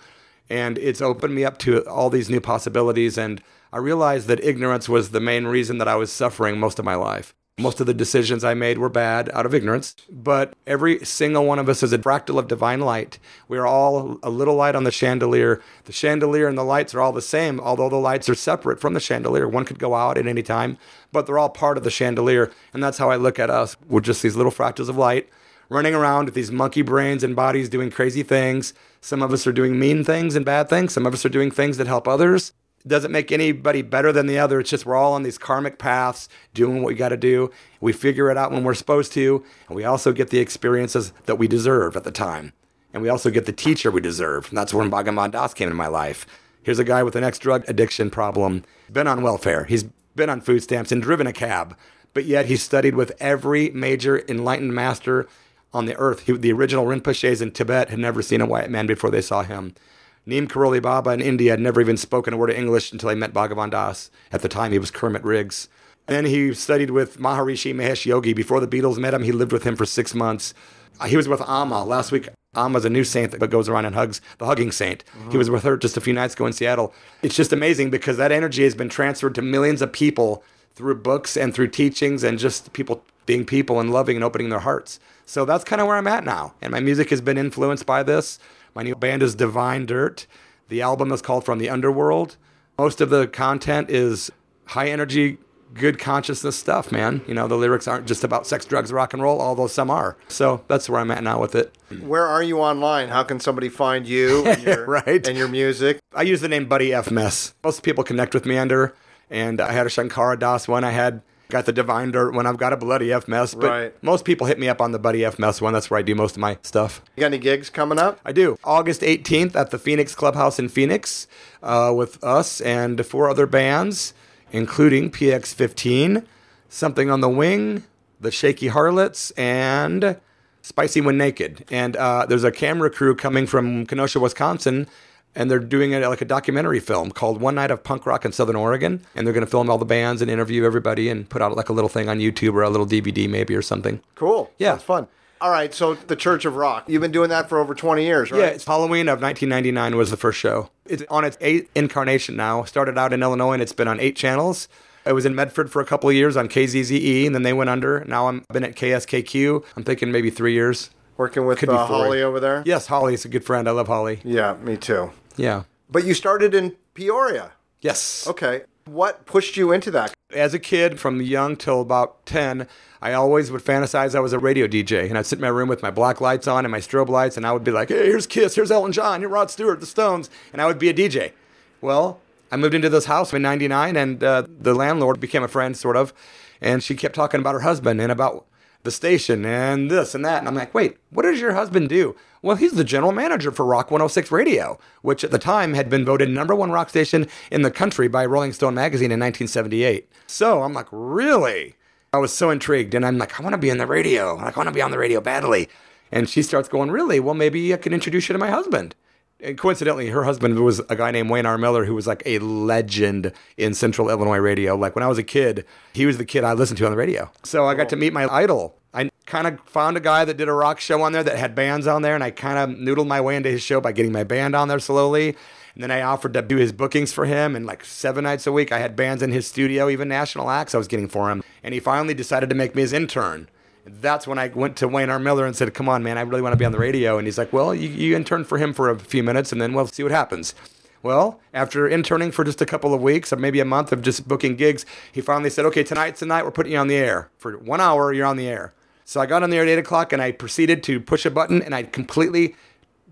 and it's opened me up to all these new possibilities and i realized that ignorance was the main reason that i was suffering most of my life. Most of the decisions i made were bad out of ignorance but every single one of us is a fractal of divine light. We are all a little light on the chandelier. The chandelier and the lights are all the same although the lights are separate from the chandelier. One could go out at any time but they're all part of the chandelier and that's how i look at us. We're just these little fractals of light running around with these monkey brains and bodies doing crazy things. Some of us are doing mean things and bad things. Some of us are doing things that help others. It doesn't make anybody better than the other. It's just we're all on these karmic paths doing what we got to do. We figure it out when we're supposed to, and we also get the experiences that we deserve at the time. And we also get the teacher we deserve. And that's when Bhagavan Das came in my life. Here's a guy with an ex drug addiction problem, been on welfare. He's been on food stamps and driven a cab, but yet he studied with every major enlightened master on the earth. He, the original Rinpoches in Tibet had never seen a white man before they saw him. Neem Karoli Baba in India had never even spoken a word of English until he met Bhagavan Das. At the time, he was Kermit Riggs. Then he studied with Maharishi Mahesh Yogi. Before the Beatles met him, he lived with him for six months. Uh, He was with Amma last week. Amma's a new saint that goes around and hugs the hugging saint. He was with her just a few nights ago in Seattle. It's just amazing because that energy has been transferred to millions of people through books and through teachings and just people being people and loving and opening their hearts. So that's kind of where I'm at now. And my music has been influenced by this. My new band is Divine Dirt. The album is called From the Underworld. Most of the content is high energy, good consciousness stuff, man. You know, the lyrics aren't just about sex, drugs, rock and roll, although some are. So that's where I'm at now with it. Where are you online? How can somebody find you and (laughs) your, Right. and your music? I use the name Buddy F Mess. Most people connect with me under, and I had a Shankara Das one. I had got the Divine Dirt one. I've got a Bloody F Mess, but Right. most people hit me up on the Buddy F Mess one. That's where I do most of my stuff. You got any gigs coming up? I do. August 18th at the Phoenix Clubhouse in Phoenix uh, with us and four other bands, including PX15, Something on the Wing, The Shaky Harlots, and Spicy When Naked. And uh, there's a camera crew coming from Kenosha, Wisconsin, and they're doing it like a documentary film called One Night of Punk Rock in Southern Oregon. And they're going to film all the bands and interview everybody and put out like a little thing on YouTube or a little DVD maybe or something. Cool. Yeah. That's fun. All right. So the Church of Rock. You've been doing that for over 20 years, right? Yeah, it's Halloween of 1999 was the first show. It's on its eighth incarnation now. Started out in Illinois and it's been on eight channels. I was in Medford for a couple of years on KZZE and then they went under. Now I'm been at KSKQ. I'm thinking maybe three years. Working with uh. Holly over there? Yes, Holly's a good friend. I love Holly. Yeah, me too. Yeah. But you started in Peoria. Yes. Okay. What pushed you into that? As a kid, from young till about 10, I always would fantasize I was a radio DJ. And I'd sit in my room with my black lights on and my strobe lights, and I would be like, hey, here's Kiss, here's Elton John, here's Rod Stewart, the Stones. And I would be a DJ. Well, I moved into this house in 99, and uh, the landlord became a friend, sort of. And she kept talking about her husband and about the station and this and that. And I'm like, wait, what does your husband do? Well, he's the general manager for Rock 106 Radio, which at the time had been voted number one rock station in the country by Rolling Stone magazine in 1978. So I'm like, really? I was so intrigued. And I'm like, I want to be in the radio. Like, I want to be on the radio badly. And she starts going, really? Well, maybe I can introduce you to my husband. And coincidentally, her husband was a guy named Wayne R. Miller, who was like a legend in Central Illinois radio. Like when I was a kid, he was the kid I listened to on the radio. So I got to meet my idol. I kind of found a guy that did a rock show on there that had bands on there, and I kind of noodled my way into his show by getting my band on there slowly. And then I offered to do his bookings for him, and like seven nights a week, I had bands in his studio, even national acts I was getting for him. And he finally decided to make me his intern that's when I went to Wayne R. Miller and said, Come on, man, I really want to be on the radio. And he's like, Well, you, you intern for him for a few minutes and then we'll see what happens. Well, after interning for just a couple of weeks or maybe a month of just booking gigs, he finally said, Okay, tonight's the night we're putting you on the air. For one hour, you're on the air. So I got on there at 8 o'clock and I proceeded to push a button and I completely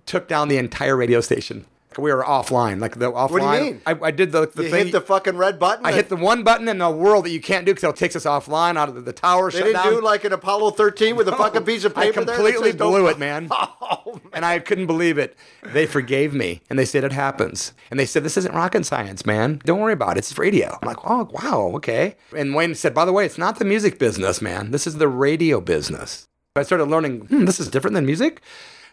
took down the entire radio station. We were offline, like the offline. What do you mean? I, I did the, the You thing. hit the fucking red button. I hit the one button in the world that you can't do because it takes us offline out of the, the tower. They didn't down. do like an Apollo 13 with a fucking piece of paper I completely says blew it, man. (laughs) Oh, man. And I couldn't believe it. They forgave me and they said it happens. And they said, This isn't rocket science, man. Don't worry about it. It's radio. I'm like, Oh, wow, okay. And Wayne said, By the way, it's not the music business, man. This is the radio business. I started learning, hmm, this is different than music.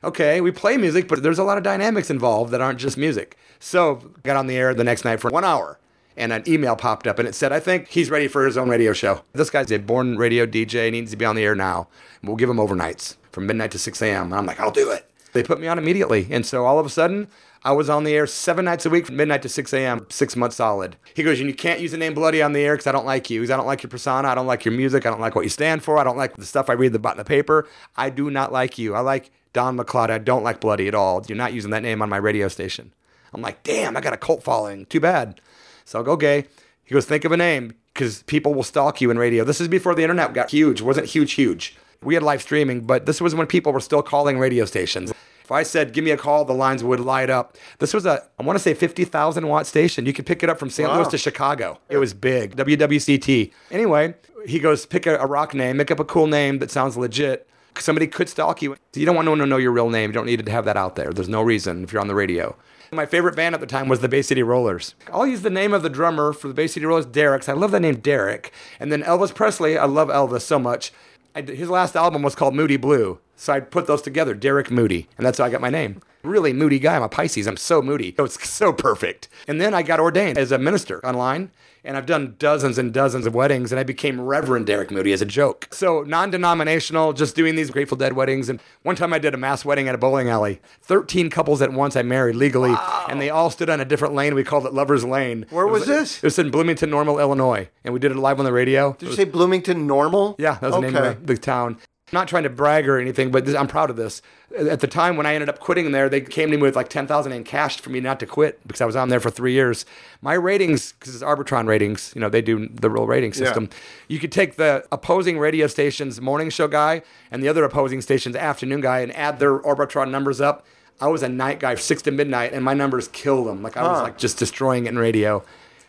Okay, we play music, but there's a lot of dynamics involved that aren't just music. So got on the air the next night for one hour. And an email popped up and it said, I think he's ready for his own radio show. This guy's a born radio DJ, needs to be on the air now. We'll give him overnights from midnight to 6 a.m. And I'm like, I'll do it. They put me on immediately. And so all of a sudden, I was on the air seven nights a week from midnight to 6 a.m., six months solid. He goes, and you can't use the name Bloody on the air because I don't like you. Because I don't like your persona. I don't like your music. I don't like what you stand for. I don't like the stuff I read about in the paper. I do not like you. I like Don McCloud. I don't like Bloody at all. You're not using that name on my radio station. I'm like, damn, I got a cult following. Too bad. So I go, okay. He goes, think of a name because people will stalk you in radio. This is before the internet got huge. It wasn't huge, huge. We had live streaming, but this was when people were still calling radio stations. If I said, give me a call, the lines would light up. This was a, I want to say 50,000 watt station. You could pick it up from St. Louis to Chicago. It was big, WWCT. Anyway, he goes, pick a, a rock name, make up a cool name that sounds legit. Somebody could stalk you. You don't want no one to know your real name. You don't need to have that out there. There's no reason if you're on the radio. My favorite band at the time was the Bay City Rollers. I'll use the name of the drummer for the Bay City Rollers, Derek. I love the name Derek. And then Elvis Presley. I love Elvis so much. I, his last album was called Moody Blue. So I put those together, Derek Moody. And that's how I got my name. Really moody guy. I'm a Pisces. I'm so moody. So (laughs) it's so perfect. And then I got ordained as a minister online. And I've done dozens and dozens of weddings, and I became Reverend Derek Moody as a joke. So, non denominational, just doing these Grateful Dead weddings. And one time I did a mass wedding at a bowling alley. 13 couples at once I married legally, and they all stood on a different lane. We called it Lover's Lane. Where It was this? It was in Bloomington, Normal, Illinois. And we did it live on the radio. Did you say Bloomington Normal? Yeah, that was the name of the town. I'm not trying to brag or anything, but this, I'm proud of this. At the time when I ended up quitting there, they came to me with like 10,000 in cash for me not to quit because I was on there for three years. My ratings, because it's Arbitron ratings, you know, they do the real rating system. You could take the opposing radio station's morning show guy and the other opposing station's afternoon guy and add their Arbitron numbers up. I was a night guy, six to midnight, and my numbers killed them. Like I was like just destroying it in radio.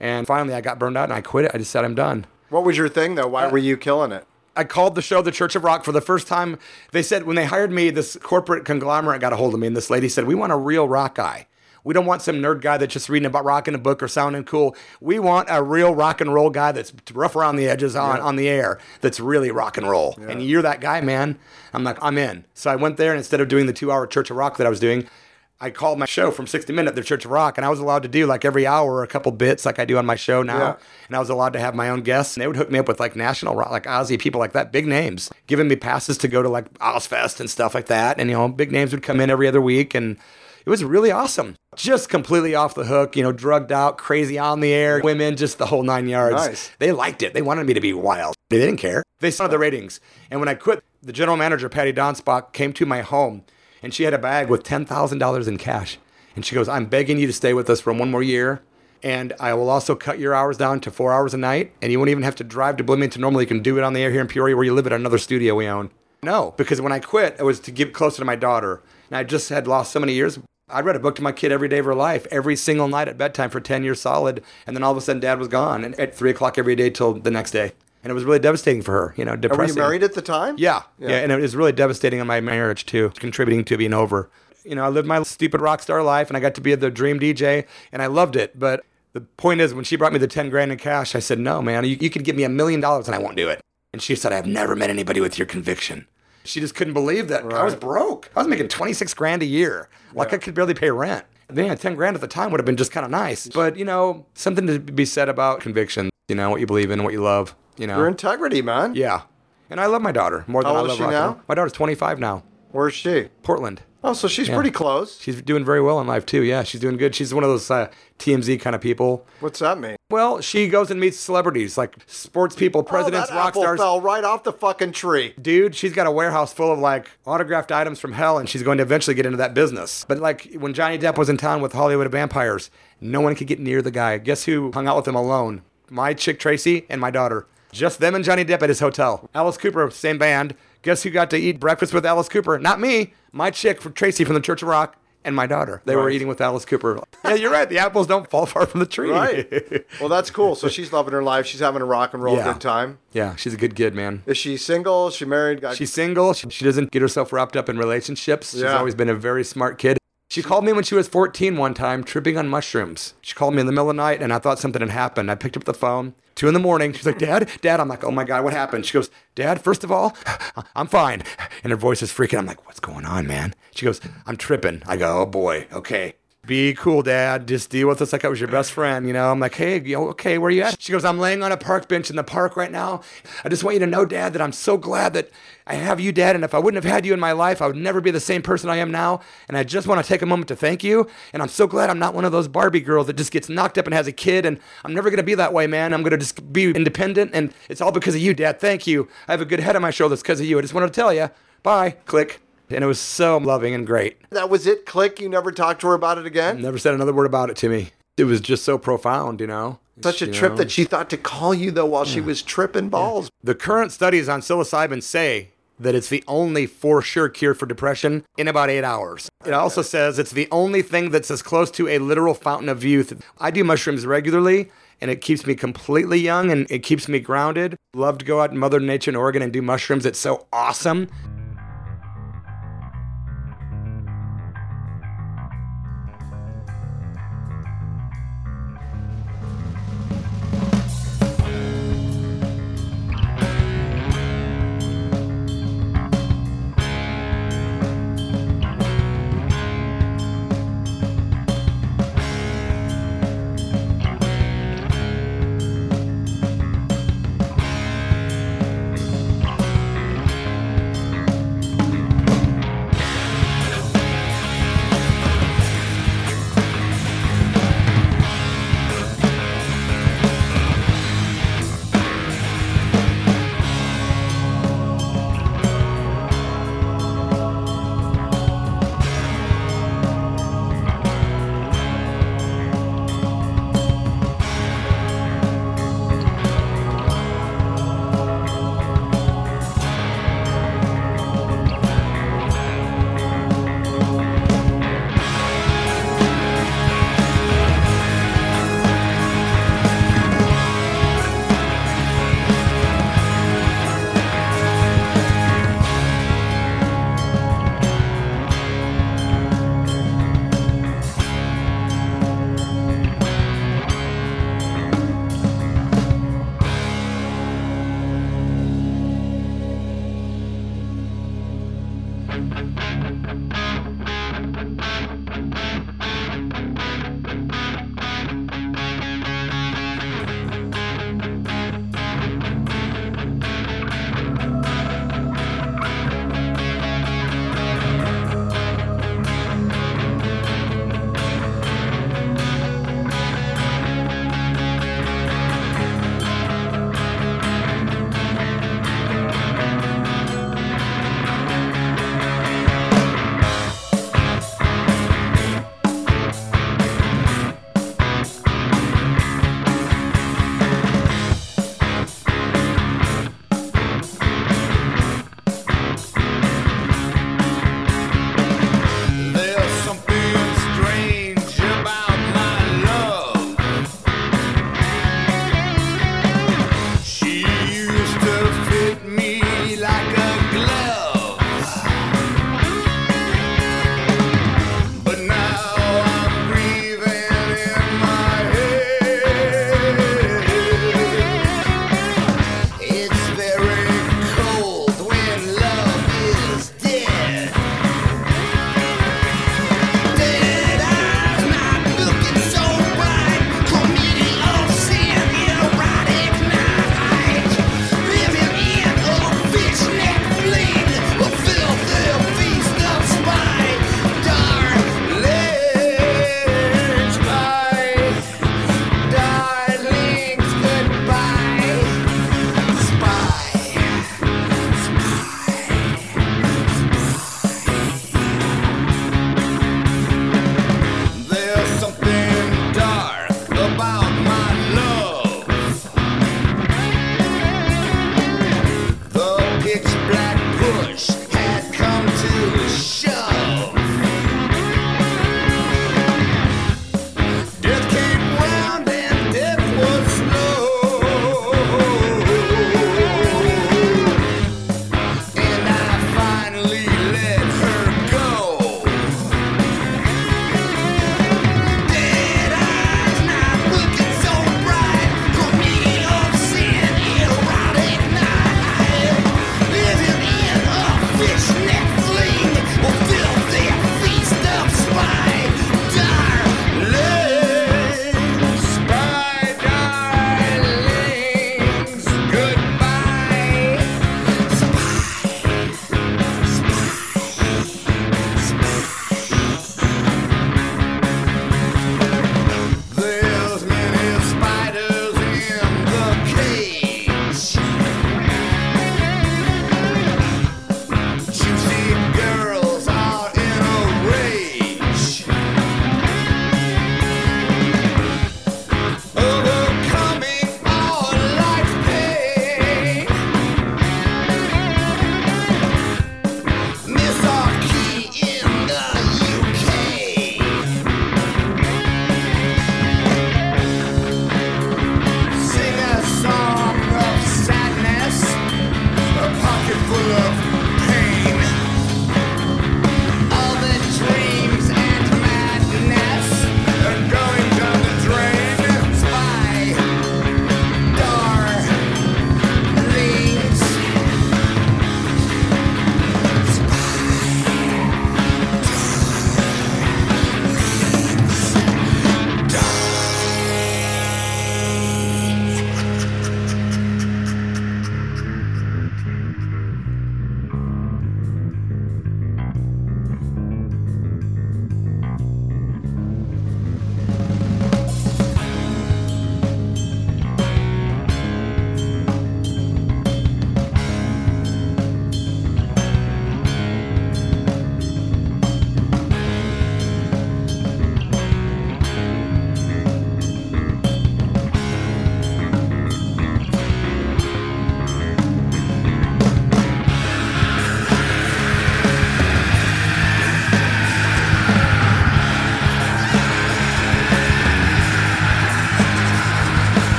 And finally, I got burned out and I quit it. I just said I'm done. What was your thing though? Uh, Why were you killing it? I called the show the Church of Rock for the first time. They said when they hired me, this corporate conglomerate got a hold of me, and this lady said, "We want a real rock guy. We don't want some nerd guy that's just reading about rock in a book or sounding cool. We want a real rock and roll guy that's rough around the edges on, on the air, that's really rock and roll. And you're that guy, man. I'm like, I'm in. So I went there, and instead of doing the two hour Church of Rock that I was doing, I called my show from 60 Minute, the Church of Rock, and I was allowed to do like every hour a couple bits like I do on my show now. Yeah. And I was allowed to have my own guests, and they would hook me up with like national rock, like Ozzy, people like that, big names, giving me passes to go to like Ozzfest and stuff like that. And, you know, big names would come in every other week, and it was really awesome. Just completely off the hook, you know, drugged out, crazy on the air, women, just the whole nine yards. Nice. They liked it. They wanted me to be wild. They didn't care. They saw the ratings. And when I quit, the general manager, Patty Donspach, came to my home and she had a bag with $10,000 in cash. And she goes, I'm begging you to stay with us for one more year. And I will also cut your hours down to four hours a night. And you won't even have to drive to Bloomington. Normally, you can do it on the air here in Peoria where you live at another studio we own. No, because when I quit, it was to get closer to my daughter. And I just had lost so many years. I read a book to my kid every day of her life, every single night at bedtime for 10 years solid. And then all of a sudden, dad was gone and at three o'clock every day till the next day. And it was really devastating for her, you know, depressing. Were you married at the time? Yeah, yeah, and it was really devastating on my marriage too, contributing to being over. You know, I lived my stupid rock star life, and I got to be the dream DJ, and I loved it. But the point is, when she brought me the ten grand in cash, I said, "No, man, you, you could give me a million dollars, and I won't do it." And she said, "I've never met anybody with your conviction." She just couldn't believe that I was broke. I was making twenty six grand a year, like I could barely pay rent. Man, ten grand at the time would have been just kind of nice. But you know, something to be said about conviction. You know, what you believe in, what you love. You know, Your integrity, man. yeah. And I love my daughter more than How I old love is she rock and now? roll. My daughter's 25 now. Where's she? Portland. Oh, so she's pretty close. She's doing very well in life too. Yeah, she's doing good. She's one of those uh, TMZ kind of people. What's that mean? Well, she goes and meets celebrities like sports people, presidents, oh, that rock apple stars. fell right off the fucking tree. Dude, she's got a warehouse full of like autographed items from hell, and she's going to eventually get into that business. But like when Johnny Depp was in town with Hollywood Vampires, no one could get near the guy. Guess who hung out with him alone? My chick Tracy and my daughter. Just them and Johnny Depp at his hotel. Alice Cooper, same band. Guess who got to eat breakfast with Alice Cooper? Not me. My chick, Tracy from the Church of Rock, and my daughter. They were eating with Alice Cooper. Yeah, you're right. The apples don't fall far from the tree. Right. (laughs) well, that's cool. So she's loving her life. She's having a rock and roll Yeah. good time. yeah, she's a good kid, man. Is she single? Is she married? Got She's single. She, she doesn't get herself wrapped up in relationships. She's Yeah. always been a very smart kid. She called me when she was 14 one time, tripping on mushrooms. She called me in the middle of the night, and I thought something had happened. I picked up the phone. Two in the morning. She's like, Dad, Dad. I'm like, oh my God, what happened? She goes, Dad, first of all, (sighs) I'm fine. And her voice is freaking. I'm like, what's going on, man? She goes, I'm tripping. I go, oh boy, okay. Be cool, Dad. Just deal with this like I was your best friend. You know, I'm like, hey, you know, okay, where are you at? She goes, I'm laying on a park bench in the park right now. I just want you to know, Dad, that I'm so glad that I have you, Dad. And if I wouldn't have had you in my life, I would never be the same person I am now. And I just want to take a moment to thank you. And I'm so glad I'm not one of those Barbie girls that just gets knocked up and has a kid. And I'm never going to be that way, man. I'm going to just be independent. And it's all because of you, Dad. Thank you. I have a good head on my shoulders because of you. I just wanted to tell you. Bye. Click. And it was so loving and great. that was it. Click. You never talked to her about it again. Never said another word about it to me. It was just so profound, you know. Such a You trip know? that she thought to call you though while she was tripping balls. The current studies on psilocybin say that it's the only for sure cure for depression in about eight hours. It also says it's the only thing that's as close to a literal fountain of youth. I do mushrooms regularly. And it keeps me completely young and it keeps me grounded. Love to go out in Mother Nature in Oregon and do mushrooms. It's so awesome.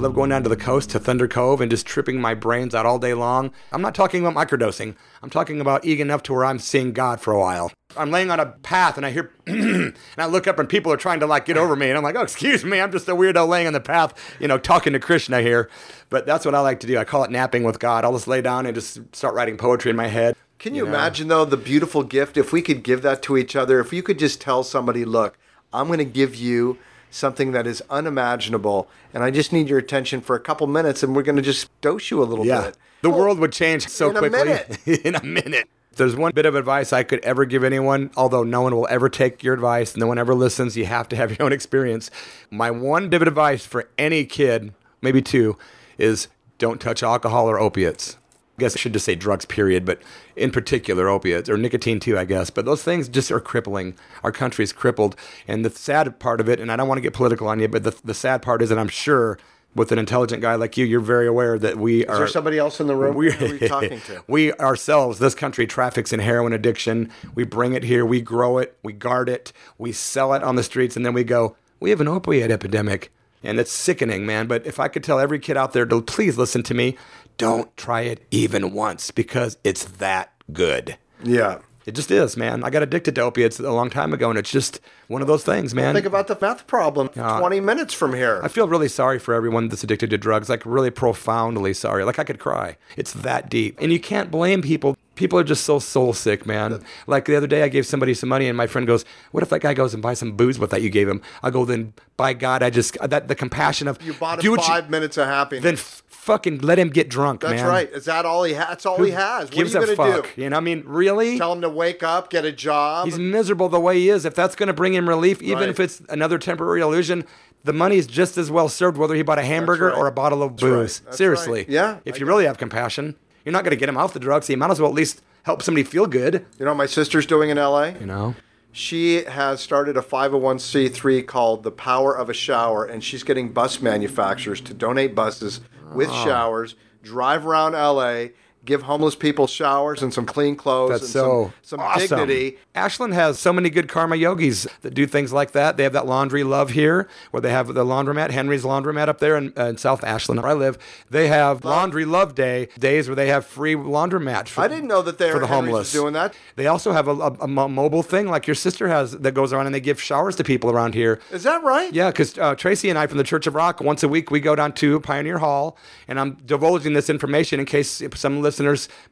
Love going down to the coast to Thunder Cove and just tripping my brains out all day long. I'm not talking about microdosing. I'm talking about eating enough to where I'm seeing God for a while. I'm laying on a path and I hear, (clears throat) and I look up and people are trying to like get over me. And I'm like, oh, excuse me, I'm just a weirdo laying on the path, you know, talking to Krishna here. But that's what I like to do. I call it napping with God. I'll just lay down and just start writing poetry in my head. Can you know? imagine though the beautiful gift if we could give that to each other? If you could just tell somebody, look, I'm going to give you something that is unimaginable, and I just need your attention for a couple minutes, and we're going to just dose you a little Yeah. bit. The world would change so in a quickly. minute. (laughs) in a minute. If there's one bit of advice I could ever give anyone, although no one will ever take your advice, no one ever listens, you have to have your own experience. My one bit of advice for any kid, maybe two, is don't touch alcohol or opiates. I guess I should just say drugs, period, but in particular opiates or nicotine too, I guess. But those things just are crippling. Our country is crippled. And the sad part of it, and I don't want to get political on you, but the, the sad part is that I'm sure with an intelligent guy like you, you're very aware that we are. Is there somebody else in the room? We're, you talking to? (laughs) we ourselves, this country traffics in heroin addiction. We bring it here, we grow it, we guard it, we sell it on the streets, and then we go, we have an opiate epidemic. And it's sickening, man. But if I could tell every kid out there to please listen to me, don't try it even once because it's that good. Yeah. It just is, man. I got addicted to opiates a long time ago, and it's just one of those things, man. Think about the meth problem 20 minutes from here. I feel really sorry for everyone that's addicted to drugs, like really profoundly sorry. Like I could cry. It's that deep. And you can't blame people. People are just so soul sick, man. Like the other day, I gave somebody some money, and my friend goes, "What if that guy goes and buys some booze with that you gave him?" I go, "Then by God, I just that the compassion of you bought him what you- five minutes of happiness. then f- fucking let him get drunk, That's man. right. Is that all he has? That's all he has. What are you going to do? You know, I mean, really? Tell him to wake up, get a job. He's miserable the way he is. If that's going to bring him relief, even Right. if it's another temporary illusion, the money is just as well served whether he bought a hamburger right. or a bottle of That's booze. That's Seriously. right. Yeah, If I you really have compassion, you're not going to get him off the drugs. So you might as well at least help somebody feel good. you know what my sister's doing in LA? You know? She has started a 501c3 called The Power of a Shower, and she's getting bus manufacturers to donate buses with ah. showers, drive around LA, give homeless people showers and some clean clothes That's and so some, some awesome. dignity. Ashland has so many good karma yogis that do things like that. They have that laundry love here, where they have the laundromat, Henry's laundromat up there in, uh, in South Ashland, where I live. They have laundry love day days where they have free laundromat. For, I didn't know that they for the Henry's homeless doing that. They also have a, a, a mobile thing like your sister has that goes around and they give showers to people around here. Is that right? Yeah, because uh, Tracy and I from the Church of Rock, once a week we go down to Pioneer Hall, and I'm divulging this information in case some listeners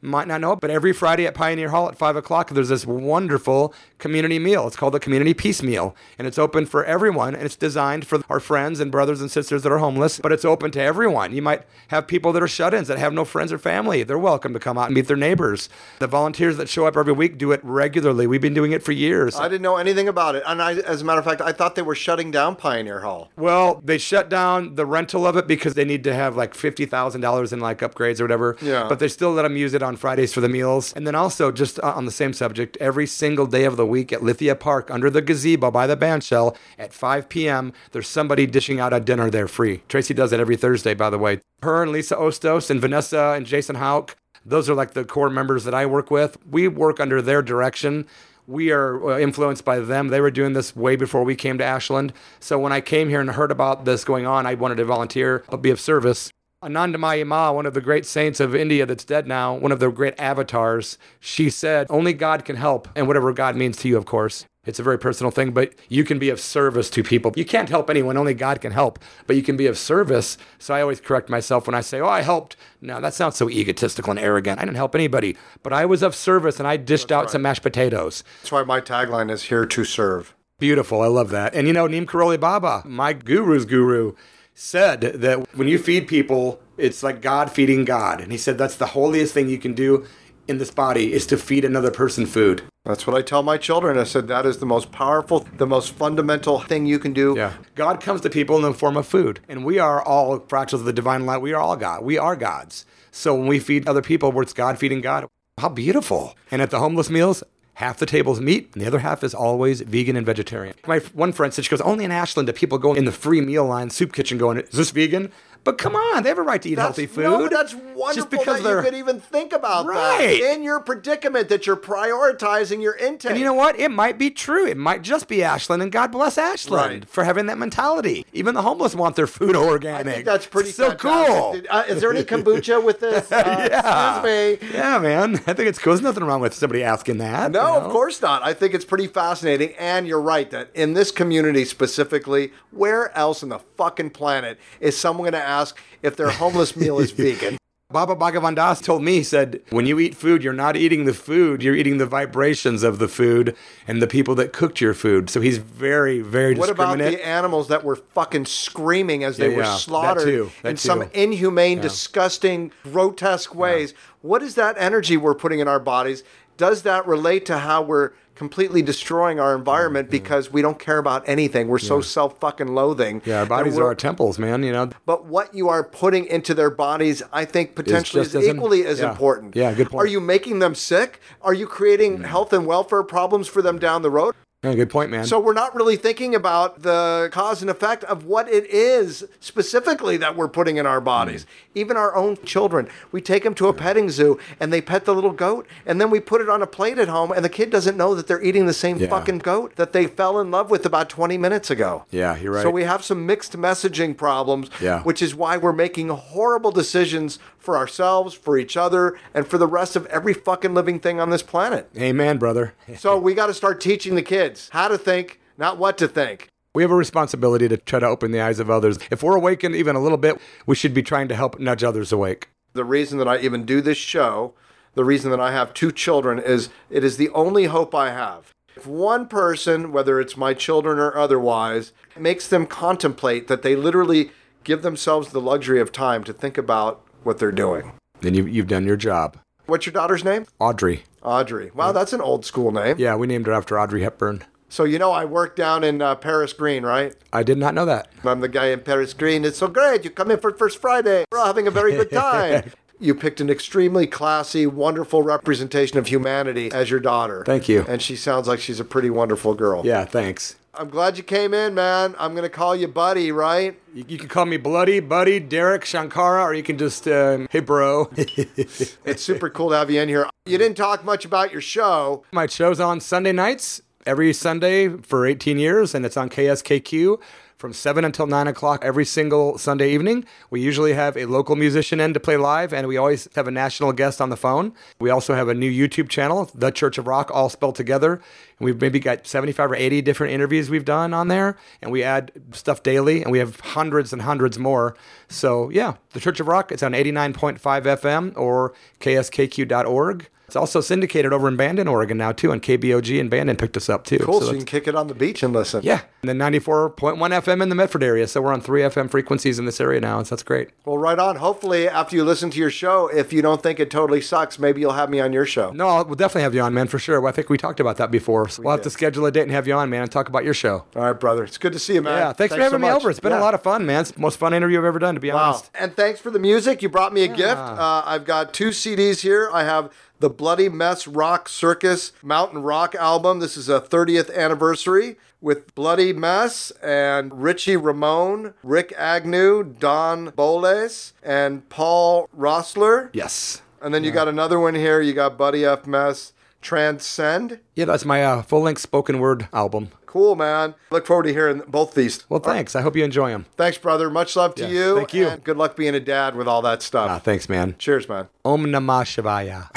might not know it. But every Friday at Pioneer Hall at five o'clock, there's this wonderful community meal. It's called the Community Peace Meal, and it's open for everyone, and it's designed for our friends and brothers and sisters that are homeless. But it's open to everyone. You might have people that are shut-ins that have no friends or family. They're welcome to come out and meet their neighbors. The volunteers that show up every week do it regularly. We've been doing it for years. I didn't know anything about it. And I, as a matter of fact, I thought they were shutting down Pioneer Hall. Well, they shut down the rental of it because they need to have like fifty thousand dollars in like upgrades or whatever. Yeah. But they still let them use it on Fridays for the meals, and then also just uh, on the same subject, every single day of the week at Lithia Park under the gazebo by the bandshell at 5 p.m. There's somebody dishing out a dinner there free. Tracy does it every Thursday, by the way. Her and Lisa Ostos and Vanessa and Jason Hauk. Those are like the core members that I work with. We work under their direction we are uh, influenced by them. They were doing this way before we came to Ashland. So when I came here and heard about this going on, I wanted to volunteer, uh, be of service. Anandamayi Ma, one of the great saints of India that's dead now, one of the great avatars, she said, Only God can help, and whatever God means to you, of course. It's a very personal thing, but you can be of service to people. You can't help anyone, only God can help, but you can be of service. So I always correct myself when I say, Oh, I helped. No, that sounds so egotistical and arrogant. I didn't help anybody, but I was of service and I dished out some mashed potatoes. That's why my tagline is here to serve. Beautiful. I love that. And you know, Neem Karoli Baba, my guru's guru, said that when you feed people, it's like God feeding God. And he said that's the holiest thing you can do in this body is to feed another person food. That's what I tell my children. I said that is the most powerful, the most fundamental thing you can do. Yeah. God comes to people in the form of food. And we are all fractals of the divine light. We are all God. We are gods. So when we feed other people, it's God feeding God, how beautiful. And at the homeless meals, half the table's meat and the other half is always vegan and vegetarian. My one friend said, she goes, only in Ashland do people go in the free meal line soup kitchen going, is this vegan? But come on, they have a right to eat That's, healthy food. No, that's wonderful Just because that you could even think about Right. that in your predicament that you're prioritizing your intake. And you know what? It might be true. It might just be Ashland, and God bless Ashland Right. for having that mentality. Even the homeless want their food (laughs) I organic. think that's pretty so cool. Uh, is there any kombucha with this? (laughs) Uh, yeah. Excuse me. Yeah, man. I think it's cool. There's nothing wrong with somebody asking that. No, you of course not. I think it's pretty fascinating. And you're right that in this community specifically, where else on the fucking planet is someone going to ask if their homeless meal is (laughs) vegan? Baba Bhagavan Das told me, he said, when you eat food, you're not eating the food, you're eating the vibrations of the food and the people that cooked your food. So he's very, very What about the animals that were fucking screaming as they Yeah, were yeah. That slaughtered too. That in some too. inhumane, disgusting, grotesque ways? What is that energy we're putting in our bodies? Does that relate to how we're completely destroying our environment Mm-hmm. because we don't care about anything? We're so self fucking loathing. yeah, our bodies are our temples, man. You know, But what you are putting into their bodies, I think potentially is equally as yeah. important. Yeah, good point. Are you making them sick? Are you creating health and welfare problems for them down the road? Yeah, good point, man. So we're not really thinking about the cause and effect of what it is specifically that we're putting in our bodies. Mm. Even our own children, we take them to a petting zoo and they pet the little goat, and then we put it on a plate at home, and the kid doesn't know that they're eating the same Yeah. fucking goat that they fell in love with about 20 minutes ago. Yeah, you're right. So we have some mixed messaging problems, Yeah. which is why we're making horrible decisions for ourselves, for each other, and for the rest of every fucking living thing on this planet. Amen, brother. (laughs) So we got to start teaching the kids how to think, not what to think. We have a responsibility to try to open the eyes of others. If we're awakened even a little bit, we should be trying to help nudge others awake. The reason that I even do this show, the reason that I have two children is it is the only hope I have. If one person, whether it's my children or otherwise, makes them contemplate that they literally give themselves the luxury of time to think about what they're doing. Then you've, you've done your job. What's your daughter's name? Audrey. Audrey. Wow, that's an old school name. Yeah, we named her after Audrey Hepburn. So you know I work down in uh, Paris Green, right? I did not know that. I'm the guy in Paris Green. It's so great. You come in for First Friday. We're all having a very good (laughs) time. you picked an extremely classy, wonderful representation of humanity as your daughter. Thank you. And she sounds like she's a pretty wonderful girl. Yeah, thanks. I'm glad you came in, man. I'm to call you Buddy, right? You, you can call me Bloody, Buddy, Derek, Shankara, or you can just, um, hey, bro. (laughs) It's super cool to have you in here. You didn't talk much about your show. My show's on Sunday nights, every Sunday for 18 years, and it's on KSKQ from 7 until 9 o'clock every single Sunday evening. We usually have a local musician in to play live, and we always have a national guest on the phone. We also have a new YouTube channel, The Church of Rock, all spelled together. And we've maybe got 75 or 80 different interviews we've done on there, and we add stuff daily, and we have hundreds and hundreds more. So, yeah, The Church of Rock, it's on 89.5 FM or kskq.org. It's also syndicated over in Bandon, Oregon now too, and KBOG in Bandon picked us up too. Cool. So, you can kick it on the beach and listen. yeah, and then 94.1 FM in the Medford area. So we're on three FM frequencies in this area now. So that's great. Well, right on. Hopefully, after you listen to your show, if you don't think it totally sucks, maybe you'll have me on your show. No, I'll, we'll definitely have you on, man, for sure. Well, I think we talked about that before. So we'll have to schedule a date and have you on, man, and talk about your show. All right, brother. It's good to see you, man. yeah, thanks, for so having me much. over. It's been Yeah. a lot of fun, man. It's the most fun interview I've ever done, to be Wow. honest. And thanks for the music. You brought me a gift. Uh, I've got two CDs here. I have the Bloody Mess Rock Circus Mountain Rock album. This is a 30th anniversary with Bloody Mess and Richie Ramone, Rikk Agnew, Don Bolles, and Paul Roessler. Yes. And then you got another one here. You got Buddy F. Mess Transcend. Yeah, that's my uh, full length spoken word album. Cool, man. Look forward to hearing both these. Well, thanks. I hope you enjoy them. Thanks, brother. Much love to Yeah, you. thank you. Good luck being a dad with all that stuff. Ah, thanks, man. Cheers, man. Om Namah Shivaya.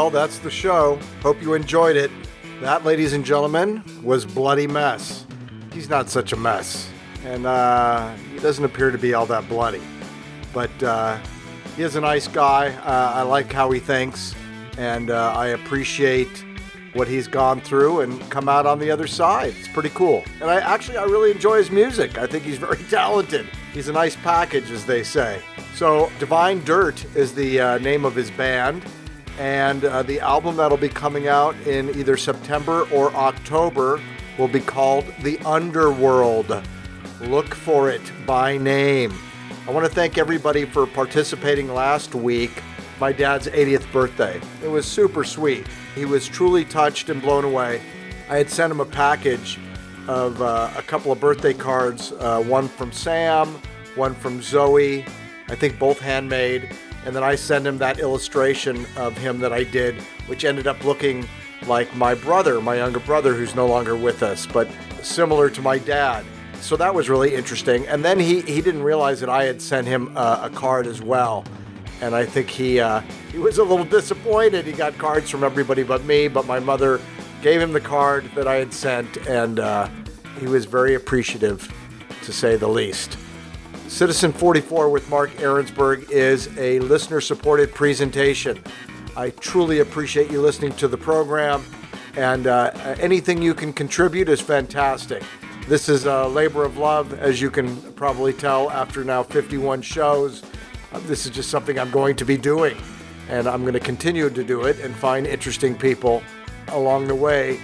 Well, that's the show. Hope you enjoyed it. That, ladies and gentlemen, was Bloody Mess. He's not such a mess. And uh, he doesn't appear to be all that bloody. But uh, he is a nice guy. Uh, I like how he thinks. And uh, I appreciate what he's gone through and come out on the other side. It's pretty cool. And I actually, I really enjoy his music. I think he's very (laughs) talented. He's a nice package, as they say. So, Divine Dirt is the uh, name of his band and uh, the album that'll be coming out in either September or October will be called The Underworld. Look for it by name. I want to thank everybody for participating last week, my dad's 80th birthday. It was super sweet. He was truly touched and blown away. I had sent him a package of uh, a couple of birthday cards, uh, one from Sam, one from Zoe, I think both handmade. And then I sent him that illustration of him that I did, which ended up looking like my brother, my younger brother, who's no longer with us, but similar to my dad. So that was really interesting. And then he, he didn't realize that I had sent him uh, a card as well. And I think he uh, he was a little disappointed. He got cards from everybody but me, but my mother gave him the card that I had sent, and uh, he was very appreciative, to say the least. Citizen 44 with Mark Ahrensberg is a listener supported presentation. I truly appreciate you listening to the program, and uh, anything you can contribute is fantastic. This is a labor of love, as you can probably tell after now 51 shows. Uh, this is just something I'm going to be doing, and I'm going to continue to do it and find interesting people along the way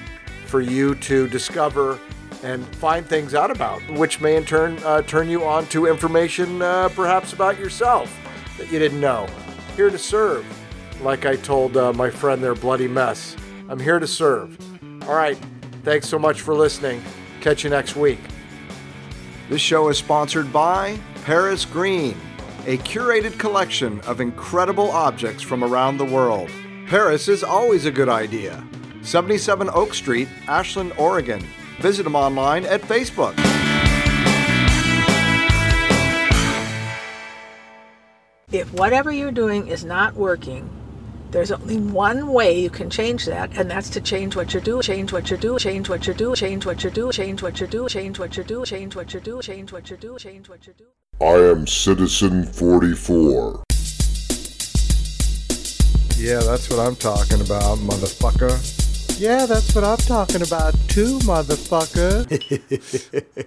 for you to discover and find things out about, which may in turn uh, turn you on to information uh, perhaps about yourself that you didn't know. Here to serve, like I told uh, my friend there, Bloody Mess. I'm here to serve. All right, thanks so much for listening. Catch you next week. This show is sponsored by Paris Green, a curated collection of incredible objects from around the world. Paris is always a good idea. 77 Oak Street, Ashland, Oregon. Visit them online at Facebook. If whatever you're doing is not working, there's only one way you can change that, and that's to change what you do, change what you do, change what you do, change what you do, change what you do, change what you do, change what you do, change what you do, change what you do. I am Citizen 44. Yeah, that's what I'm talking about, motherfucker. Yeah, that's what I'm talking about too, motherfucker. (laughs)